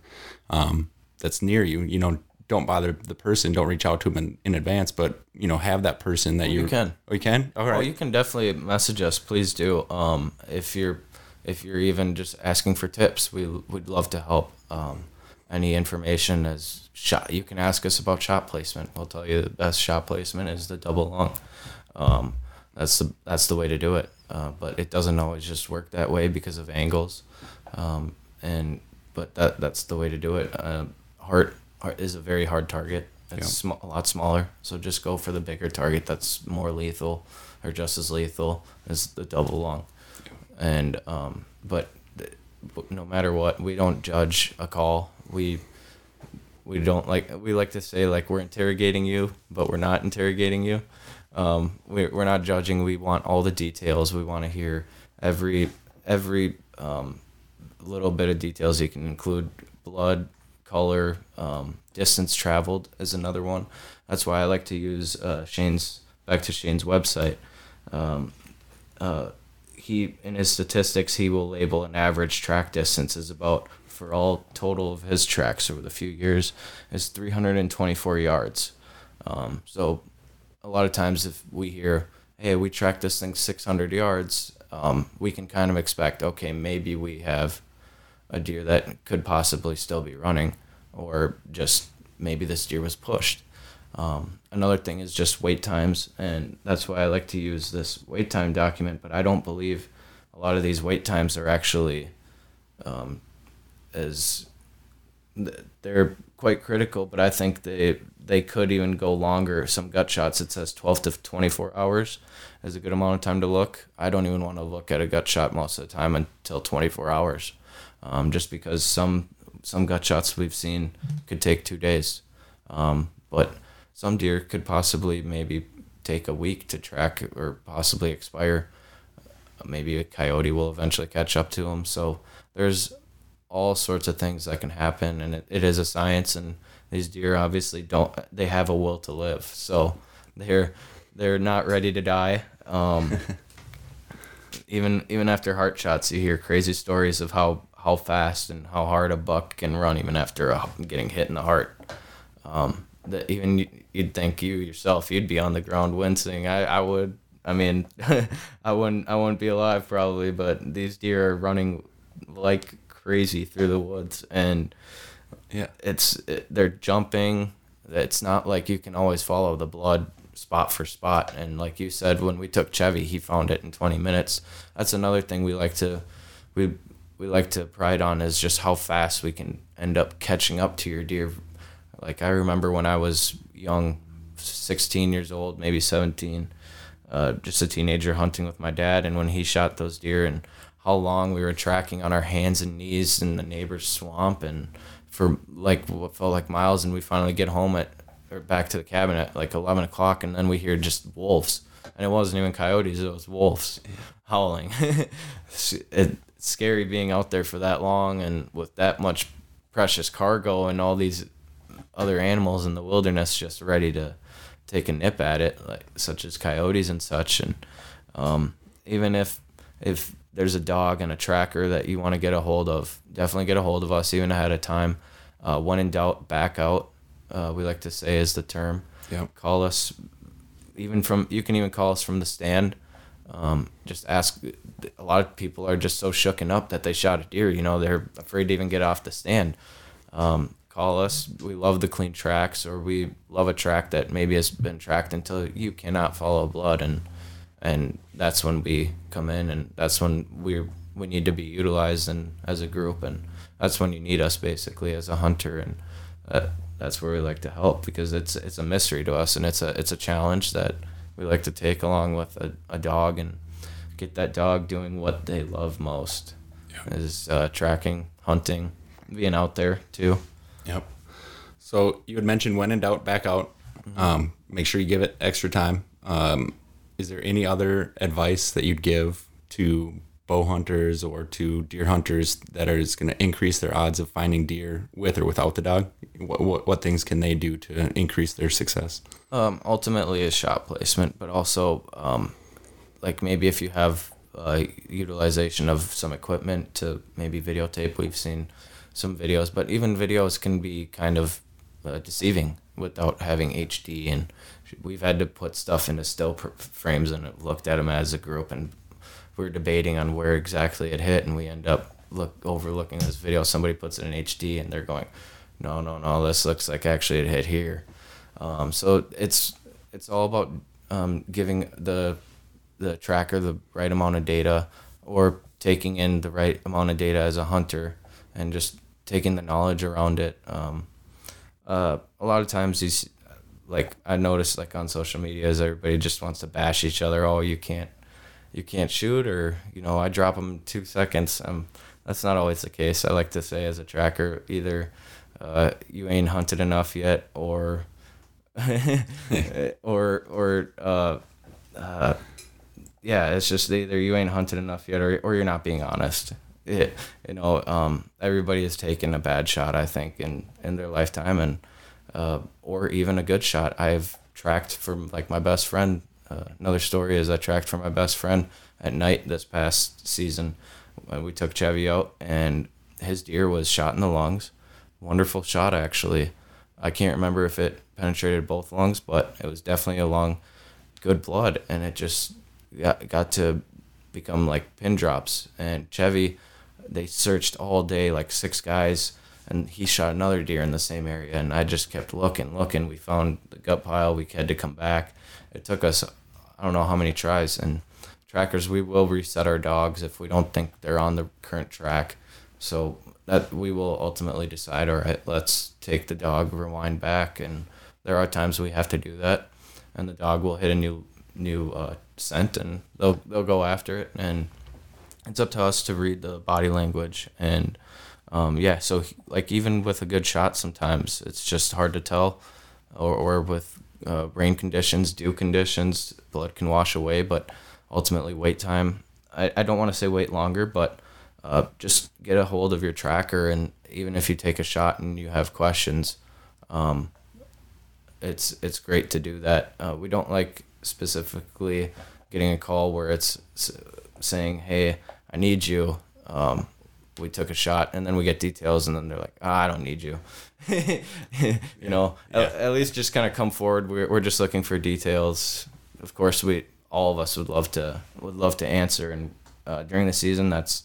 um, that's near you. You know, don't bother the person. Don't reach out to them in, in advance, but you know, have that person that You you can. Oh, you can. All right. Well, you can definitely message us. Please do. Um, if you're if you're even just asking for tips, we would love to help. Um, any information as shot, you can ask us about shot placement. We'll tell you the best shot placement is the double lung. Um, that's the that's the way to do it. Uh, but it doesn't always just work that way because of angles. Um, and but that that's the way to do it. Uh, heart, heart is a very hard target. It's sm- a lot smaller, so just go for the bigger target that's more lethal or just as lethal as the double lung. And um, but th- but no matter what, we don't judge a call. We we don't like we like to say like we're interrogating you, but we're not interrogating you. Um, we're, we're not judging. We want all the details. We want to hear every every um, little bit of details. You can include blood, color, um, distance traveled is another one. That's why I like to use uh, Shane's back to Shane's website. Um, uh, he in his statistics he will label an average track distance is about for all total of his tracks over the few years is 324 yards. Um, so a lot of times if we hear, hey, we tracked this thing 600 yards, um, we can kind of expect, okay, maybe we have a deer that could possibly still be running, or just maybe this deer was pushed. Um, another thing is just wait times, and that's why I like to use this wait time document. But I don't believe a lot of these wait times are actually um, as they're quite critical. But I think they they could even go longer. Some gut shots it says 12 to 24 hours is a good amount of time to look. I don't even want to look at a gut shot most of the time until 24 hours, um, just because some some gut shots we've seen could take two days, um, but some deer could possibly maybe take a week to track or possibly expire. Maybe a coyote will eventually catch up to them. So there's all sorts of things that can happen, and it, it is a science. And these deer obviously don't they have a will to live, so they're they're not ready to die. Um, even even after heart shots, you hear crazy stories of how how fast and how hard a buck can run even after uh, getting hit in the heart. Um, that even you- you'd think you yourself you'd be on the ground wincing. I, I would. I mean, I wouldn't I wouldn't be alive probably, but these deer are running like crazy through the woods and Yeah. it's it, they're jumping. It's not like you can always follow the blood spot for spot. And like you said, when we took Chevy, he found it in 20 minutes. That's another thing we like to we we like to pride on is just how fast we can end up catching up to your deer. Like I remember when I was young, 16 years old, maybe 17, uh, just a teenager hunting with my dad, and when he shot those deer and how long we were tracking on our hands and knees in the neighbor's swamp and for like what felt like miles. And we finally get home at or back to the cabin at like 11 o'clock and then we hear just wolves. And it wasn't even coyotes it was wolves howling. It's, scary being out there for that long and with that much precious cargo and all these other animals in the wilderness just ready to take a nip at it like such as coyotes and such. And um, even if if there's a dog and a tracker that you want to get a hold of, definitely get a hold of us even ahead of time. Uh, when in doubt, back out. Uh, we like to say is the term. Yep. Call us, even from you can even call us from the stand. Um, just ask. A lot of people are just so shooken up that they shot a deer. You know, they're afraid to even get off the stand. Um, call us. We love the clean tracks, or we love a track that maybe has been tracked until you cannot follow blood and and that's when we come in and that's when we we need to be utilized and as a group and that's when you need us basically as a hunter and uh, that's where we like to help because it's it's a mystery to us and it's a it's a challenge that we like to take along with a, a dog and get that dog doing what they love most Yeah. is uh, tracking hunting being out there too Yep. So you had mentioned when in doubt, back out. Um, make sure you give it extra time. Um, is there any other advice that you'd give to bow hunters or to deer hunters that is going to increase their odds of finding deer with or without the dog? What, what, what things can they do to increase their success? Um, ultimately, is shot placement, but also um, like maybe if you have uh, utilization of some equipment to maybe videotape. We've seen some videos, but even videos can be kind of uh, deceiving without having HD. And we've had to put stuff into still pr- frames and looked at them as a group, and we're debating on where exactly it hit, and we end up look overlooking this video. Somebody puts it in HD, and they're going, "No, no, no, this looks like actually it hit here." Um, so it's it's all about um, giving the the tracker the right amount of data or taking in the right amount of data as a hunter and just taking the knowledge around it. Um, uh, a lot of times these, like I noticed like on social media is everybody just wants to bash each other. Oh, you can't, you can't shoot or, you know, I drop them in two seconds. Um, that's not always the case. I like to say as a tracker, either uh, you ain't hunted enough yet or, or, or, uh, uh, yeah, it's just either you ain't hunted enough yet, or or you're not being honest. It, you know, um, everybody has taken a bad shot, I think, in in their lifetime, and uh, or even a good shot. I've tracked from like my best friend. Uh, another story is I tracked for my best friend at night this past season. We took Chevy out, and his deer was shot in the lungs. Wonderful shot, actually. I can't remember if it penetrated both lungs, but it was definitely a lung, good blood, and it just got, got to become like pin drops. And Chevy, they searched all day, like six guys, and he shot another deer in the same area. And I just kept looking, looking. We found the gut pile. We had to come back. It took us, I don't know how many tries. And trackers, we will reset our dogs if we don't think they're on the current track. So that we will ultimately decide, all right, let's take the dog, rewind back. And there are times we have to do that. And the dog will hit a new new uh, scent and they'll they'll go after it and it's up to us to read the body language and um, yeah so like even with a good shot sometimes it's just hard to tell or, or with uh, rain conditions dew conditions blood can wash away but ultimately wait time I, I don't want to say wait longer but uh, just get a hold of your tracker and even if you take a shot and you have questions um, it's it's great to do that uh, we don't like specifically getting a call where it's saying, "Hey, I need you." Um, we took a shot, and then we get details, and then they're like, "Ah, "I don't need you." you know, Yeah. At, at least just kind of come forward. We're we're just looking for details. Of course, we all of us would love to would love to answer, and uh, during the season, that's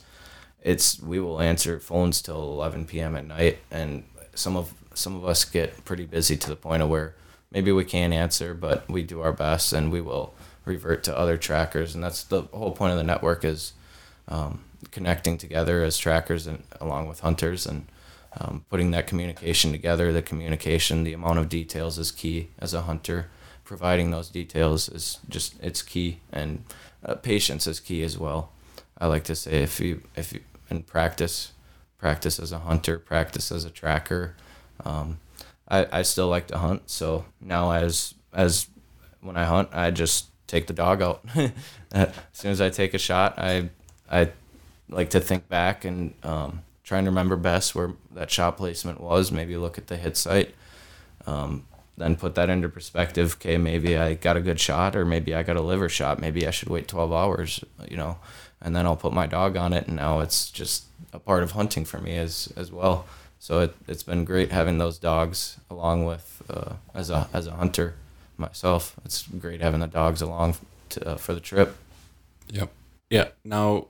it's we will answer phones till 11 p.m. at night, and some of some of us get pretty busy to the point of where maybe we can't answer, but we do our best and we will revert to other trackers. And that's the whole point of the network is um, connecting together as trackers and along with hunters and um, putting that communication together. The communication, the amount of details is key as a hunter. Providing those details is just it's key, and uh, patience is key as well. I like to say if you if you and practice, practice as a hunter, practice as a tracker. Um, I, I still like to hunt, so now as as when I hunt, I just take the dog out. as soon as I take a shot, I I like to think back and um, try and remember best where that shot placement was. Maybe look at the hit site. Um, then put that into perspective. Okay, maybe I got a good shot, or maybe I got a liver shot. Maybe I should wait 12 hours, you know, and then I'll put my dog on it. And now it's just a part of hunting for me as as well. So it, it's been great having those dogs along with uh, as a as a hunter myself. It's great having the dogs along to, uh, for the trip. Yep. Yeah. Now,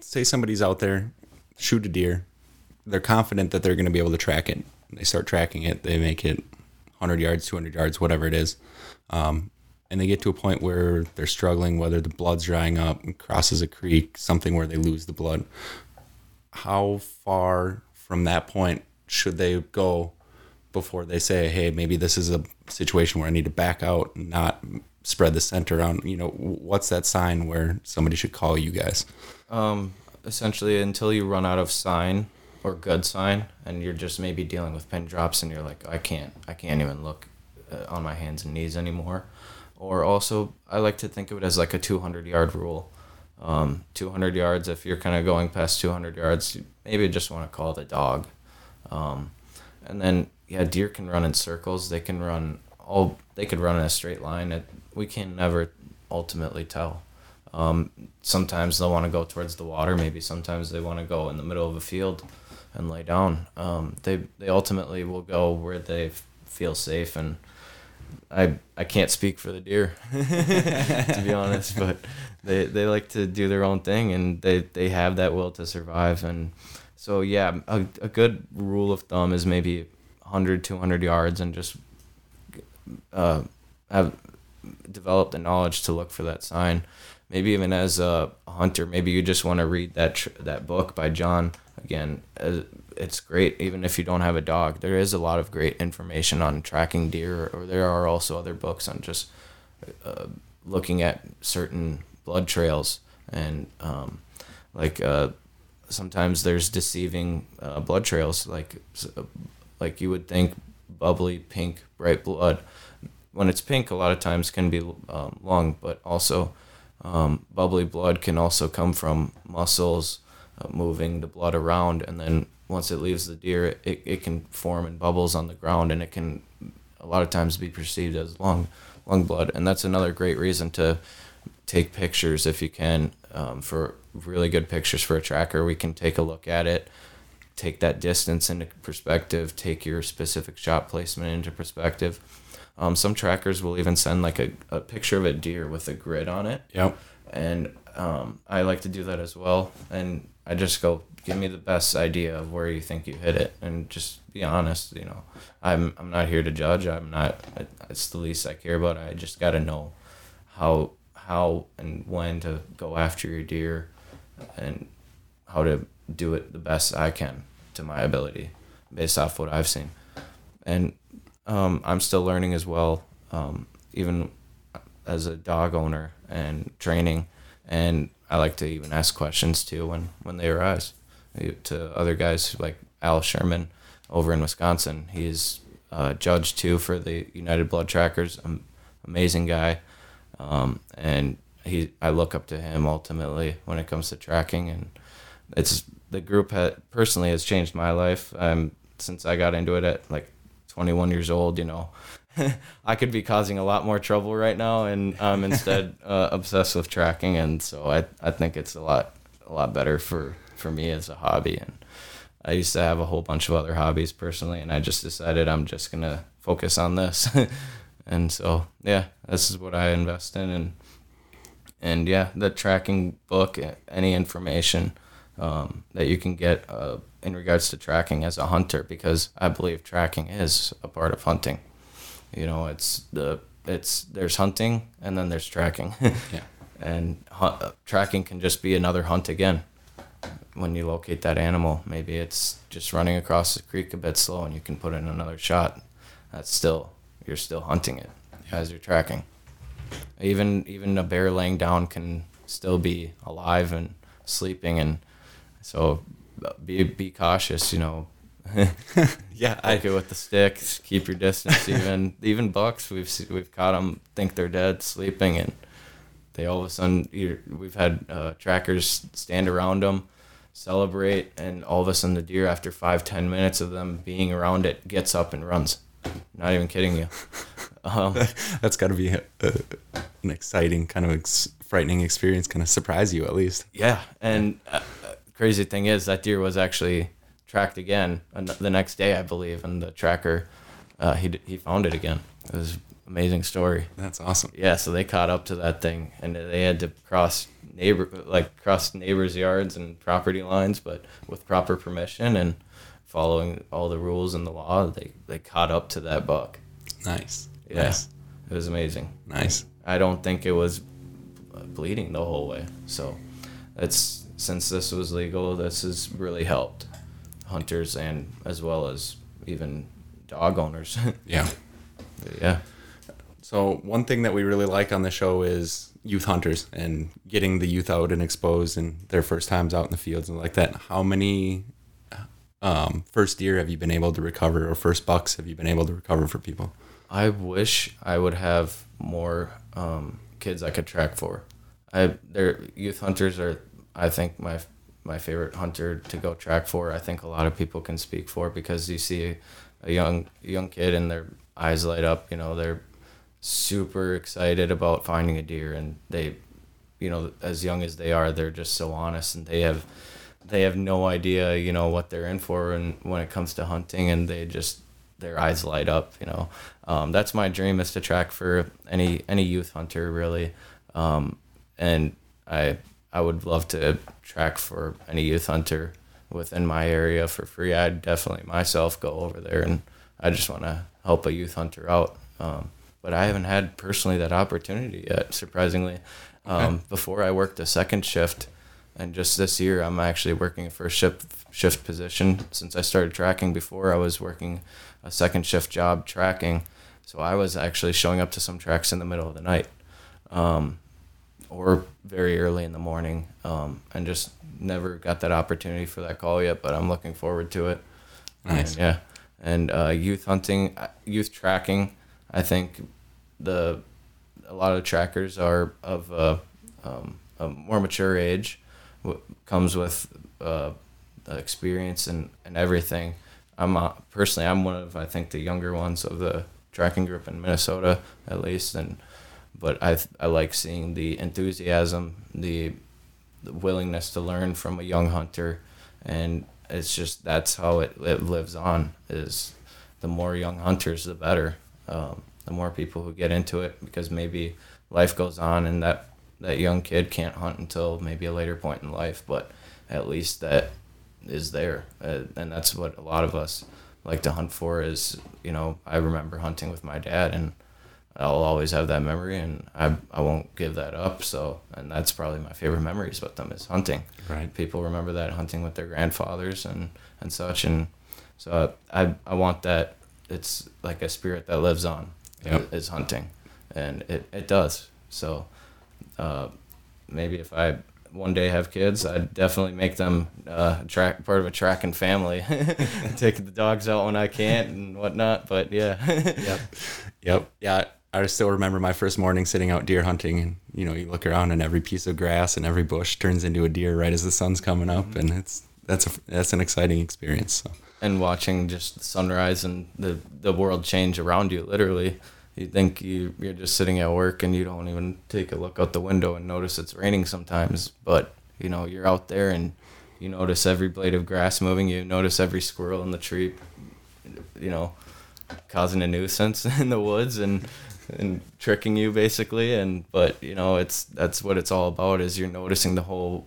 say somebody's out there, shoot a deer. They're confident that they're going to be able to track it. They start tracking it. They make it 100 yards, 200 yards, whatever it is. Um, and they get to a point where they're struggling, whether the blood's drying up, crosses a creek, something where they lose the blood. How far from that point should they go before they say, hey, maybe this is a situation where I need to back out and not spread the scent around? You know, what's that sign where somebody should call you guys? Um, essentially, until you run out of sign or good sign, and you're just maybe dealing with pin drops, and you're like, I can't, I can't even look uh, on my hands and knees anymore. Or also, I like to think of it as like a 200 yard rule. Um, 200 yards, if you're kind of going past 200 yards, maybe just want to call the dog. Um, and then, yeah, deer can run in circles. They can run all, they could run in a straight line. It, we can never ultimately tell. Um, sometimes they'll want to go towards the water. Maybe sometimes they want to go in the middle of a field and lay down. Um, they they ultimately will go where they f- feel safe, and I I can't speak for the deer to be honest, but they they like to do their own thing, and they they have that will to survive, and so yeah, a, a good rule of thumb is maybe 100 200 yards, and just uh, have developed the knowledge to look for that sign. Maybe even as a hunter, maybe you just want to read that tr- that book by John again. It's great even if you don't have a dog. There is a lot of great information on tracking deer, or, or there are also other books on just uh, looking at certain blood trails and um, like uh, sometimes there's deceiving uh, blood trails like like you would think bubbly pink bright blood when it's pink, a lot of times can be um, lung, but also um, bubbly blood can also come from muscles uh, moving the blood around, and then once it leaves the deer, it, it can form in bubbles on the ground, and it can a lot of times be perceived as lung lung blood, and that's another great reason to take pictures if you can um, for really good pictures for a tracker. We can take a look at it, take that distance into perspective, take your specific shot placement into perspective um, some trackers will even send like a, a picture of a deer with a grid on it. Yep. And um, I like to do that as well. And I just go, give me the best idea of where you think you hit it, and just be honest. You know, I'm I'm not here to judge. I'm not. It's the least I care about. I just got to know how how and when to go after your deer, and how to do it the best I can to my ability, based off what I've seen. And um, I'm still learning as well, um, even as a dog owner and training. And I like to even ask questions too when, when they arise to other guys like Al Sherman over in Wisconsin. He's a judge too for the United Blood Trackers. Amazing guy. Um, and he, I look up to him ultimately when it comes to tracking. And it's the group ha- personally has changed my life. Um, since I got into it at like 21 years old, you know, I could be causing a lot more trouble right now, and I'm instead uh, obsessed with tracking, and so I I think it's a lot a lot better for for me as a hobby. And I used to have a whole bunch of other hobbies personally, and I just decided I'm just gonna focus on this. and so yeah, this is what I invest in, and and yeah, the tracking book, any information um, that you can get. Uh, in regards to tracking as a hunter because I believe tracking is a part of hunting. You know, it's the it's there's hunting and then there's tracking. Yeah. and uh, tracking can just be another hunt again. When you locate that animal, maybe it's just running across the creek a bit slow, and you can put in another shot. That's still you're still hunting it as you're tracking. Even even a bear laying down can still be alive and sleeping, and so be be cautious. You know, Yeah, I it with the sticks. Keep your distance. Even even bucks, we've we've caught them think they're dead, sleeping, and they all of a sudden we've had uh, trackers stand around them, celebrate, and all of a sudden the deer, after five ten minutes of them being around it, gets up and runs. Not even kidding you. Um, that's got to be a, a, an exciting kind of ex- frightening experience. Kind of surprise you at least. Yeah, and uh, crazy thing is that deer was actually tracked again the next day, I believe, and the tracker uh, he he found it again. It was an amazing story. That's awesome. Yeah, so they caught up to that thing, and they had to cross neighbor like cross neighbors' yards and property lines, but with proper permission and following all the rules and the law, they they caught up to that buck. Nice. Yeah, Nice. it was amazing. Nice. I don't think it was bleeding the whole way. So it's since this was legal, this has really helped hunters and as well as even dog owners. Yeah. yeah. So one thing that we really like on the show is youth hunters and getting the youth out and exposed and their first times out in the fields and like that. How many um, first deer have you been able to recover or first bucks have you been able to recover for people? I wish I would have more um, kids I could track for. I their youth hunters are I think my my favorite hunter to go track for. I think a lot of people can speak for because you see a, young young kid and their eyes light up. You know they're super excited about finding a deer and they, you know, as young as they are, they're just so honest and they have they have no idea you know what they're in for and when it comes to hunting and they just their eyes light up you know um, that's my dream is to track for any any youth hunter really um, and i i would love to track for any youth hunter within my area for free. I'd definitely myself go over there and i just want to help a youth hunter out. Um, but i haven't had personally that opportunity yet surprisingly. Um, before i worked a second shift and just this year i'm actually working a first shift shift position. Since i started tracking before i was working a second shift job tracking. So i was actually showing up to some tracks in the middle of the night. Um, or very early in the morning um, and just never got that opportunity for that call yet but i'm looking forward to it Nice. And, yeah and uh, youth hunting uh, youth tracking i think the a lot of trackers are of uh, um, a more mature age w- comes with uh, experience and, and everything. I'm uh, personally I'm one of I think the younger ones of the tracking group in Minnesota at least, and but I I like seeing the enthusiasm, the, the willingness to learn from a young hunter, and it's just that's how it, it lives on. Is the more young hunters, the better. Um, the more people who get into it because maybe life goes on and that that young kid can't hunt until maybe a later point in life, but at least that is there, uh, and that's what a lot of us like to hunt for. Is you know I remember hunting with my dad, and I'll always have that memory, and I I won't give that up. So, and that's probably my favorite memories with them is hunting. Right. People remember that hunting with their grandfathers and and such, and so I I want that. It's like a spirit that lives on. Yep. Is hunting, and it it does. So uh, maybe if I one day have kids, I'd definitely make them uh, track part of a tracking family, taking the dogs out when I can't and whatnot. But yeah, Yep. Yep. Yeah. I still remember my first morning sitting out deer hunting, and you know, you look around and every piece of grass and every bush turns into a deer right as the sun's coming up, mm-hmm. and it's that's a that's an exciting experience. So. and watching just the sunrise and the the world change around you, literally. You think you you're just sitting at work and you don't even take a look out the window and notice it's raining sometimes, but you know you're out there and you notice every blade of grass moving. You notice every squirrel in the tree, you know, causing a nuisance in the woods and and tricking you basically. And but you know it's that's what it's all about is you're noticing the whole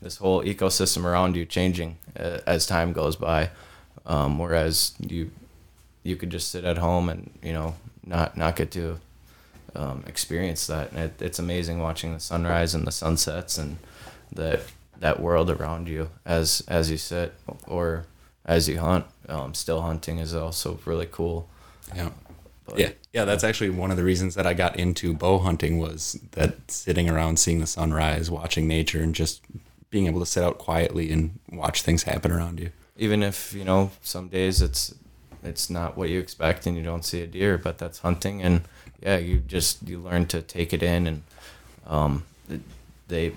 this whole ecosystem around you changing uh, as time goes by. Um, whereas you you could just sit at home and you know not not get to um, experience that. It, it's amazing watching the sunrise and the sunsets and that that world around you as as you sit or as you hunt. Um, still hunting is also really cool. Yeah. But Yeah, yeah, that's actually one of the reasons that I got into bow hunting was that sitting around seeing the sunrise, watching nature and just being able to sit out quietly and watch things happen around you. even if you know some days it's it's not what you expect and you don't see a deer but that's hunting and yeah you just you learn to take it in and um they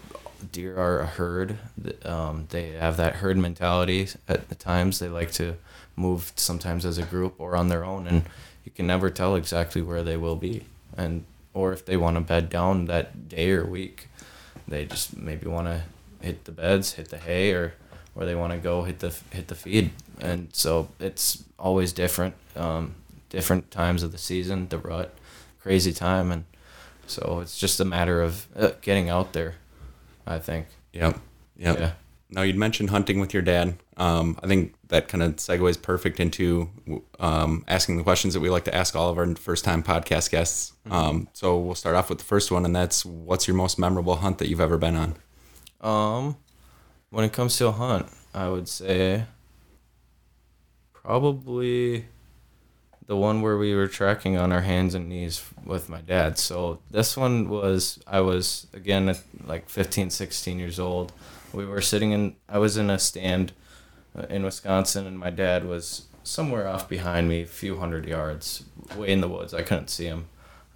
deer are a herd. Um they have that herd mentality at the times. They like to move sometimes as a group or on their own and you can never tell exactly where they will be and or if they want to bed down that day or week they just maybe want to hit the beds, hit the hay, or where they want to go hit the hit the feed. And so it's always different, um, different times of the season, the rut, crazy time, and so it's just a matter of uh, getting out there. I think. Yep. Yep. Yeah. Now you'd mentioned hunting with your dad. Um, I think that kind of segues perfect into um, asking the questions that we like to ask all of our first-time podcast guests. Um, so we'll start off with the first one, and that's what's your most memorable hunt that you've ever been on? Um, when it comes to a hunt, I would say probably the one where we were tracking on our hands and knees with my dad. So this one was I was again like 15, 16 years old. We were sitting in I was in a stand uh, in Wisconsin and my dad was somewhere off behind me, a few hundred yards, way in the woods. I couldn't see him.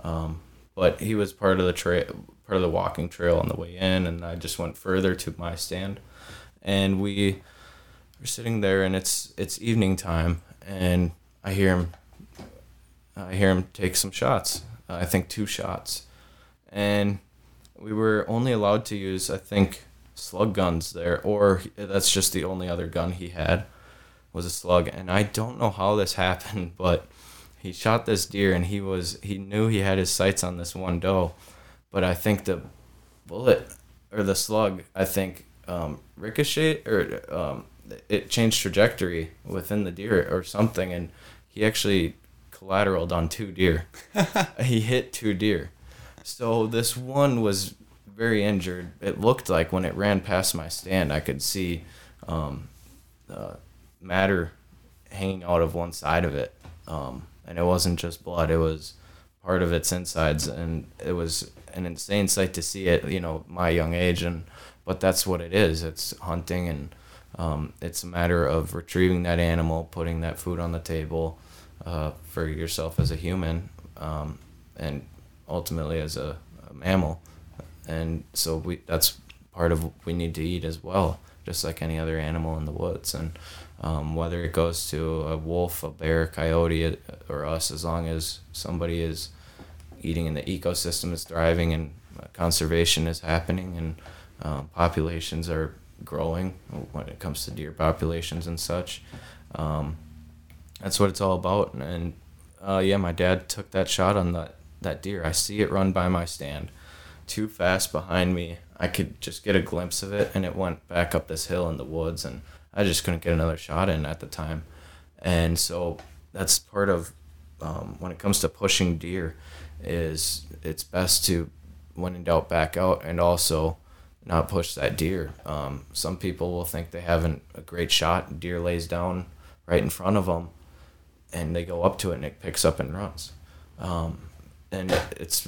Um, but he was part of the trail part of the walking trail on the way in and I just went further to my stand and we were sitting there and it's it's evening time and I hear him I hear him take some shots. I think two shots. And we were only allowed to use I think slug guns there or that's just the only other gun he had was a slug. And I don't know how this happened but he shot this deer and he was he knew he had his sights on this one doe. But I think the bullet or the slug I think um, ricochet or um, it changed trajectory within the deer or something. And he actually collateraled on two deer. He hit two deer. So this one was very injured. It looked like when it ran past my stand I could see um, uh, matter hanging out of one side of it. Um, and it wasn't just blood. It was part of its insides and it was an insane sight to see it you know my young age. And but that's what it is. It's hunting and um, it's a matter of retrieving that animal putting that food on the table uh, for yourself as a human um, and ultimately as a, a mammal and so we that's part of what we need to eat as well just like any other animal in the woods and um, whether it goes to a wolf, a bear, coyote, or us, as long as somebody is eating and the ecosystem is thriving and conservation is happening and um, populations are growing when it comes to deer populations and such. Um, that's what it's all about. And uh, yeah, my dad took that shot on that that deer. I see it run by my stand, too fast behind me. I could just get a glimpse of it, and it went back up this hill in the woods, and I just couldn't get another shot in at the time. And so that's part of um, when it comes to pushing deer is it's best to when in doubt back out and also not push that deer. Um, some people will think they have an, a great shot, deer lays down right in front of them, and they go up to it and it picks up and runs. Um, and it's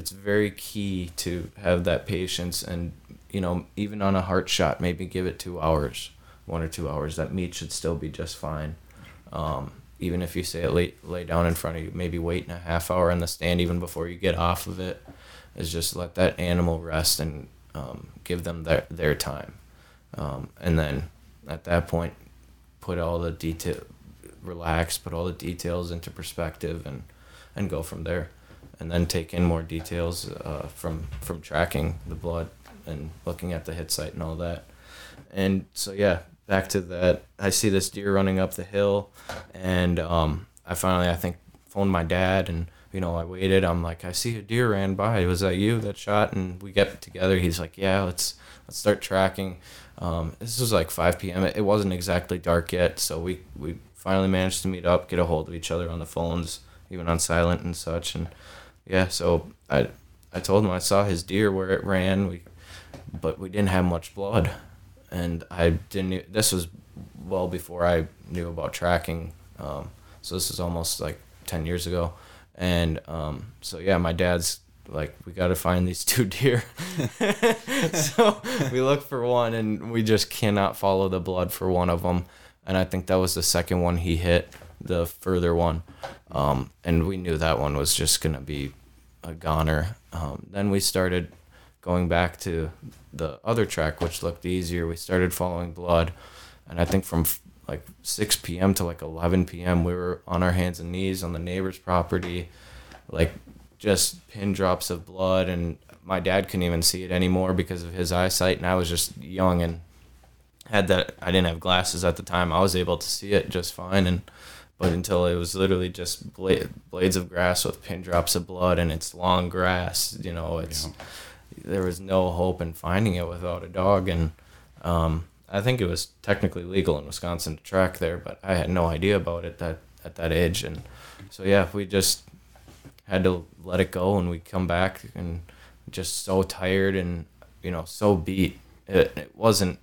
it's very key to have that patience and you know even on a heart shot maybe give it two hours one or two hours that meat should still be just fine. Um, even if you say it lay, lay down in front of you maybe waiting a half hour in the stand even before you get off of it is just let that animal rest and um, give them their, their time. Um, and then at that point put all the detail relax put all the details into perspective and and go from there and then take in more details uh, from from tracking the blood and looking at the hit site and all that. And so yeah, back to that. I see this deer running up the hill, and um, I finally I think phoned my dad, and you know I waited. I'm like, I see a deer ran by. Was that you that shot? And we get together. He's like, Yeah, let's let's start tracking. Um, this was like 5 p.m. It, wasn't exactly dark yet, so we we finally managed to meet up, get a hold of each other on the phones even on silent and such. And yeah, so I I told him I saw his deer where it ran. We but we didn't have much blood, and I didn't. This was well before I knew about tracking. Um, so this is almost like ten years ago, and um, so yeah, my dad's like, we got to find these two deer. so we look for one, and we just cannot follow the blood for one of them. And I think that was the second one he hit, the further one, um, and we knew that one was just gonna be a goner. Um, then we started going back to the other track, which looked easier. We started following blood, and I think from f- like 6 p.m. to like 11 p.m. we were on our hands and knees on the neighbor's property, like just pin drops of blood. And my dad couldn't even see it anymore because of his eyesight, and I was just young and had that. I didn't have glasses at the time. I was able to see it just fine, and but until it was literally just bla- blades of grass with pin drops of blood, and it's long grass. You know, it's there was no hope in finding it without a dog, and um, I think it was technically legal in Wisconsin to track there, but I had no idea about it that at that age, and so yeah, we just had to let it go, and we come back and just so tired and you know so beat. It, it wasn't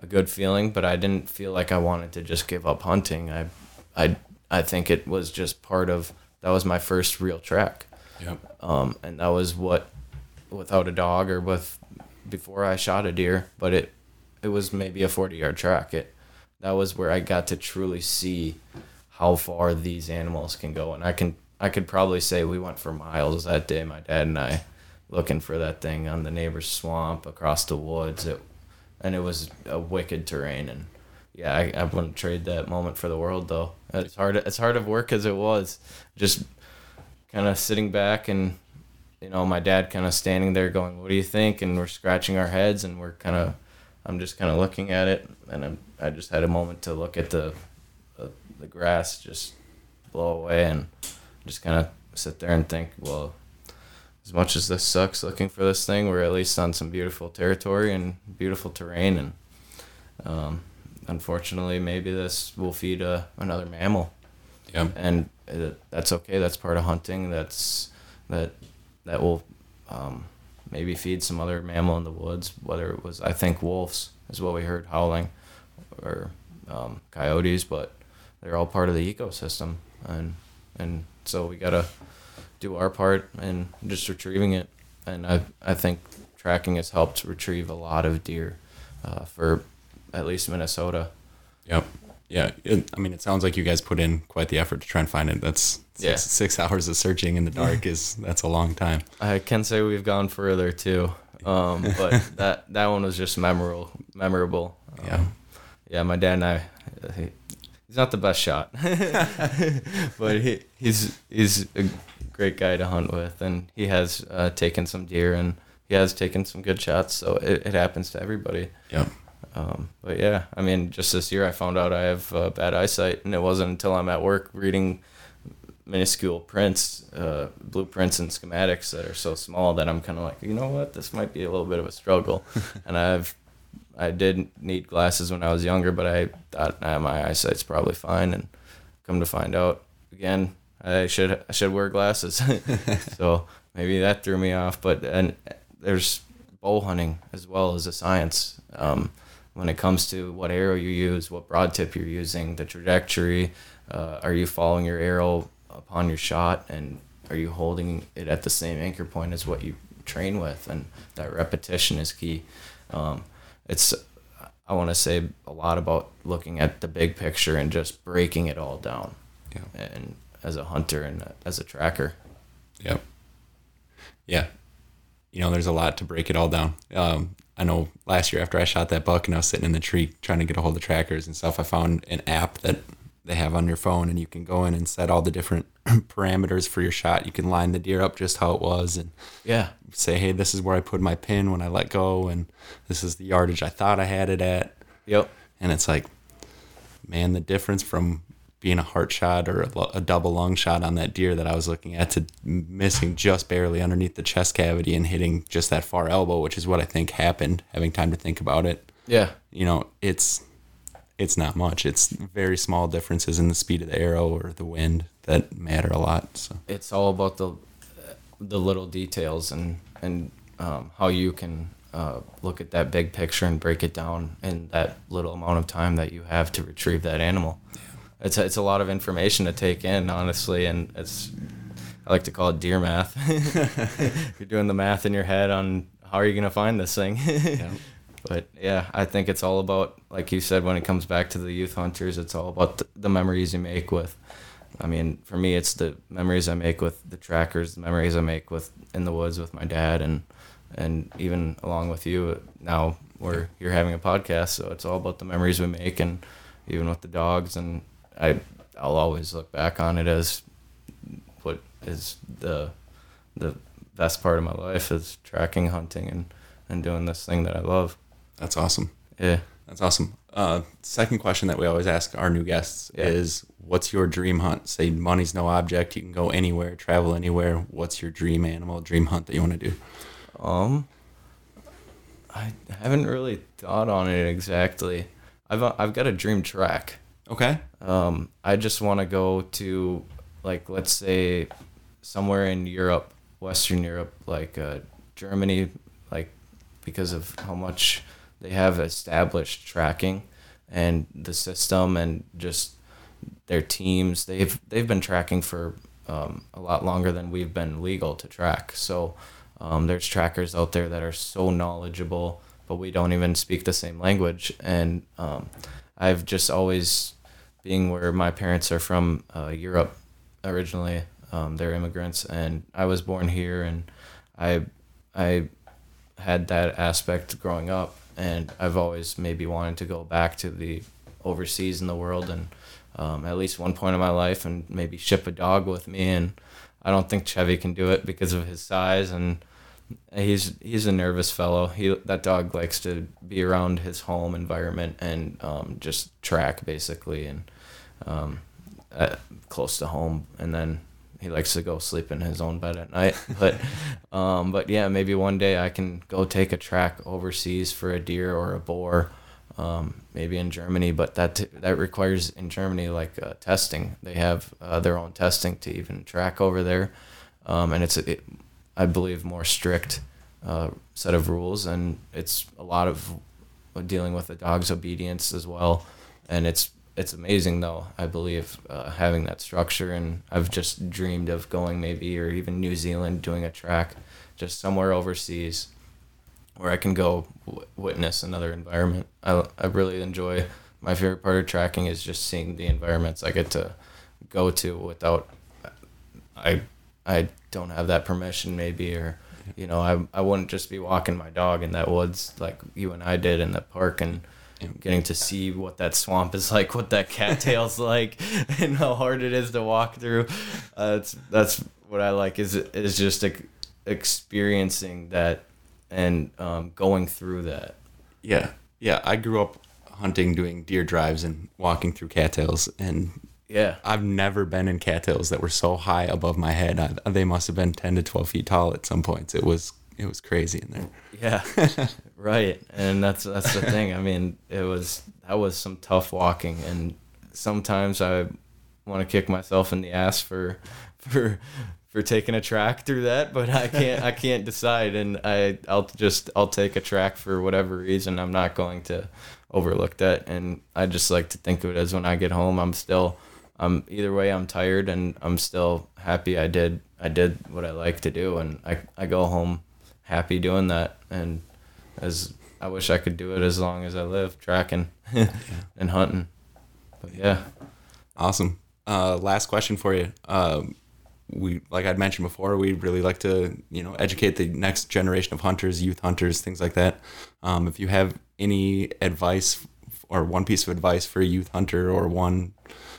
a good feeling, but I didn't feel like I wanted to just give up hunting. I, I, I think it was just part of that was my first real track. Yep. Um, and that was what, without a dog or with, before I shot a deer, but it, it was maybe a forty yard track. It, that was where I got to truly see how far these animals can go, and I can, I could probably say we went for miles that day. My dad and I, looking for that thing on the neighbor's swamp across the woods. It, and it was a wicked terrain and yeah I, I wouldn't trade that moment for the world though it's hard it's hard of work as it was just kind of sitting back and you know my dad kind of standing there going what do you think and we're scratching our heads and we're kind of i'm just kind of looking at it and I'm, i just had a moment to look at the the, the grass just blow away and just kind of sit there and think well as much as this sucks looking for this thing, we're at least on some beautiful territory and beautiful terrain. And um, unfortunately, maybe this will feed a, another mammal. Yeah. And uh, that's okay. That's part of hunting. That's that that will um, maybe feed some other mammal in the woods. Whether it was, I think, wolves is what we heard howling, or um, coyotes, but they're all part of the ecosystem, and and so we gotta do our part in just retrieving it. And I I think tracking has helped retrieve a lot of deer uh, for at least Minnesota. Yep. Yeah. It, I mean, it sounds like you guys put in quite the effort to try and find it. That's six, Yeah. six hours of searching in the dark is that's a long time. I can say we've gone further too, um, but that that one was just memorable. Memorable. Um, Yeah. Yeah, my dad and I. uh, He, he's not the best shot, but he, he's he's a great guy to hunt with, and he has uh, taken some deer and he has taken some good shots. So it, it happens to everybody. Yep. Um, but yeah, I mean, just this year I found out I have uh, bad eyesight, and it wasn't until I'm at work reading minuscule prints, uh, blueprints, and schematics that are so small that I'm kind of like, you know what, this might be a little bit of a struggle. and I've, I did need glasses when I was younger, but I thought nah, my eyesight's probably fine, and come to find out, again, I should I should wear glasses. so maybe that threw me off. But and there's bow hunting as well as a science. Um, when it comes to what arrow you use, what broad tip you're using, the trajectory, uh, are you following your arrow upon your shot, and are you holding it at the same anchor point as what you train with, and that repetition is key. Um, it's I want to say a lot about looking at the big picture and just breaking it all down. Yeah. And as a hunter and as a tracker. Yep. Yeah. You know, there's a lot to break it all down. Um, I know last year after I shot that buck and I was sitting in the tree trying to get a hold of trackers and stuff, I found an app that they have on your phone and you can go in and set all the different parameters for your shot. You can line the deer up just how it was and Yeah. say, hey, this is where I put my pin when I let go and this is the yardage I thought I had it at. Yep. And it's like, man, the difference from being a heart shot or a, a double lung shot on that deer that I was looking at to missing just barely underneath the chest cavity and hitting just that far elbow, which is what I think happened, having time to think about it. Yeah. You know, it's it's not much. It's very small differences in the speed of the arrow or the wind that matter a lot. So it's all about the the little details and and um, how you can uh, look at that big picture and break it down in that little amount of time that you have to retrieve that animal. Yeah. It's a, it's a lot of information to take in, honestly, and it's I like to call it deer math. You're doing the math in your head on how are you going to find this thing. yeah. But yeah, I think it's all about, like you said, when it comes back to the youth hunters, it's all about the, the memories you make with. I mean, for me, it's the memories I make with the trackers, the memories I make with in the woods with my dad, and and even along with you uh, now, where you're having a podcast. So it's all about the memories we make, and even with the dogs, and I I'll always look back on it as what is the the best part of my life is tracking, hunting, and and doing this thing that I love. That's awesome. Yeah. That's awesome. Uh, second question that we always ask our new guests yeah. is what's your dream hunt? Say money's no object. You can go anywhere, travel anywhere. What's your dream animal, dream hunt that you want to do? Um, I haven't really thought on it exactly. I've I've got a dream track. Okay. Um, I just want to go to like let's say somewhere in Europe, Western Europe, like uh, Germany, like because of how much they have established tracking and the system and just their teams. They've they've been tracking for um, a lot longer than we've been legal to track. So um, there's trackers out there that are so knowledgeable, but we don't even speak the same language. And um, I've just always, being where my parents are from uh, Europe originally, um, they're immigrants, and I was born here, and I I had that aspect growing up, and I've always maybe wanted to go back to the overseas in the world and um, at least one point in my life and maybe ship a dog with me and I don't think Chevy can do it because of his size and he's he's a nervous fellow. He that dog likes to be around his home environment and um, just track basically and um, uh, close to home and then he likes to go sleep in his own bed at night. But um, but yeah, maybe one day I can go take a track overseas for a deer or a boar, um, maybe in Germany. But that t- that requires in Germany like uh, testing. They have uh, their own testing to even track over there, um, and it's it, I believe more strict uh, set of rules, and it's a lot of dealing with the dog's obedience as well, and it's it's amazing though. I believe uh, having that structure, and I've just dreamed of going maybe or even New Zealand doing a track, just somewhere overseas, where I can go w- witness another environment. I I really enjoy. My favorite part of tracking is just seeing the environments I get to go to without. I I don't have that permission maybe or you know I I wouldn't just be walking my dog in that woods like you and I did in the park and getting to see what that swamp is like, what that cattail's like, and how hard it is to walk through. Uh, that's that's what I like is is just a, experiencing that and um, going through that. Yeah, yeah. I grew up hunting, doing deer drives, and walking through cattails, and yeah, I've never been in cattails that were so high above my head. I, they must have been ten to twelve feet tall at some points. It was it was crazy in there. Yeah, right. And that's that's the thing. I mean, it was that was some tough walking, and sometimes I want to kick myself in the ass for for for taking a track through that, but I can't I can't decide, and I I'll just I'll take a track for whatever reason. I'm not going to overlook that, and I just like to think of it as when I get home, I'm still. I'm either way. I'm tired, and I'm still happy. I did. I did what I like to do, and I, I go home happy doing that. And as I wish I could do it as long as I live, tracking and hunting. But yeah. Awesome. Uh, last question for you. Um, we like I'd mentioned before, we really like to you know educate the next generation of hunters, youth hunters, things like that. Um, if you have any advice or one piece of advice for a youth hunter, or one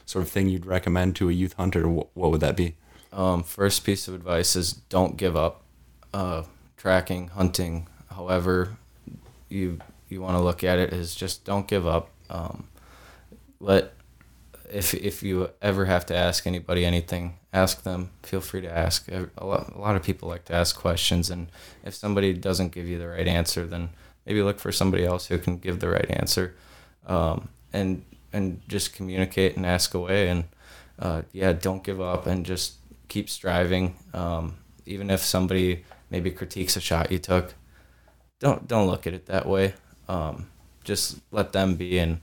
sort of thing you'd recommend to a youth hunter, what, what would that be? Um, first piece of advice is don't give up. Uh, tracking, hunting, however you you want to look at it, is just don't give up. Um, let if if you ever have to ask anybody anything, ask them. Feel free to ask. A lot, a lot of people like to ask questions, and if somebody doesn't give you the right answer, then maybe look for somebody else who can give the right answer, um, and and just communicate and ask away. And uh, yeah, don't give up and just keep striving. Um, even if somebody maybe critiques a shot you took, don't don't look at it that way. Um, just let them be, and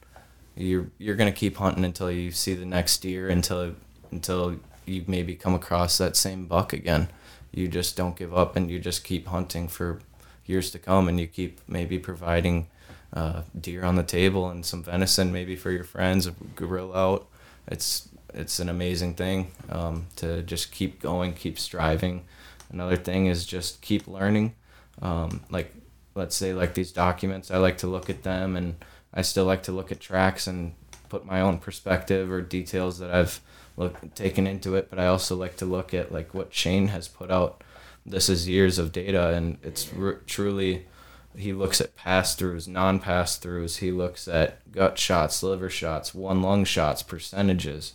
you're you're gonna keep hunting until you see the next deer, until until you maybe come across that same buck again. You just don't give up, and you just keep hunting for years to come, and you keep maybe providing uh, deer on the table and some venison maybe for your friends, grill out. It's it's an amazing thing um, to just keep going, keep striving. Another thing is just keep learning. Um, like let's say like these documents, I like to look at them, and I still like to look at tracks and put my own perspective or details that I've look, taken into it. But I also like to look at like what Shane has put out. This is years of data, and it's truly he looks at pass throughs, non pass throughs. He looks at gut shots, liver shots, one lung shots, percentages.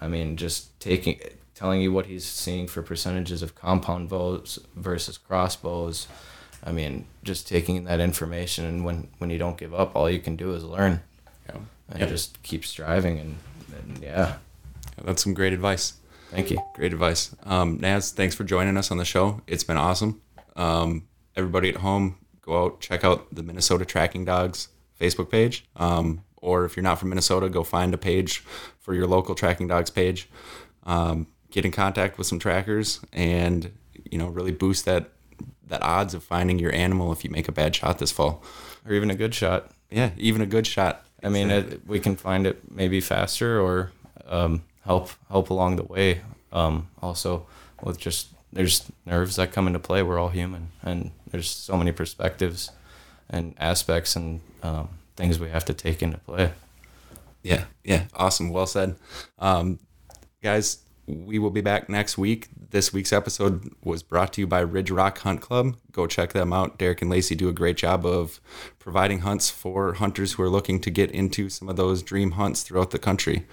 I mean, just taking, telling you what he's seeing for percentages of compound bows versus crossbows. I mean, just taking that information, and when when you don't give up, all you can do is learn, Yeah. and Yeah. just keep striving, and, and yeah. That's some great advice. Thank you. Great advice. Um, Naz, thanks for joining us on the show. It's been awesome. Um, everybody at home, go out, check out the Minnesota Tracking Dogs Facebook page. Um, or if you're not from Minnesota, go find a page for your local Tracking Dogs page. Um, get in contact with some trackers and, you know, really boost that that odds of finding your animal if you make a bad shot this fall. Or even a good shot. Yeah, even a good shot. I mean, it, we can find it maybe faster or um, help help along the way. Um, also, with just there's nerves that come into play. We're all human, and there's so many perspectives and aspects and um, things we have to take into play. Yeah, yeah, awesome. Well said. Um, guys, we will be back next week. This week's episode was brought to you by Ridge Rock Hunt Club. Go check them out. Derek and Lacey do a great job of providing hunts for hunters who are looking to get into some of those dream hunts throughout the country.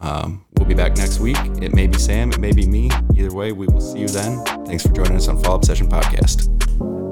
Um, we'll be back next week. It may be Sam, it may be me. Either way, we will see you then. Thanks for joining us on Fall Up Session Podcast.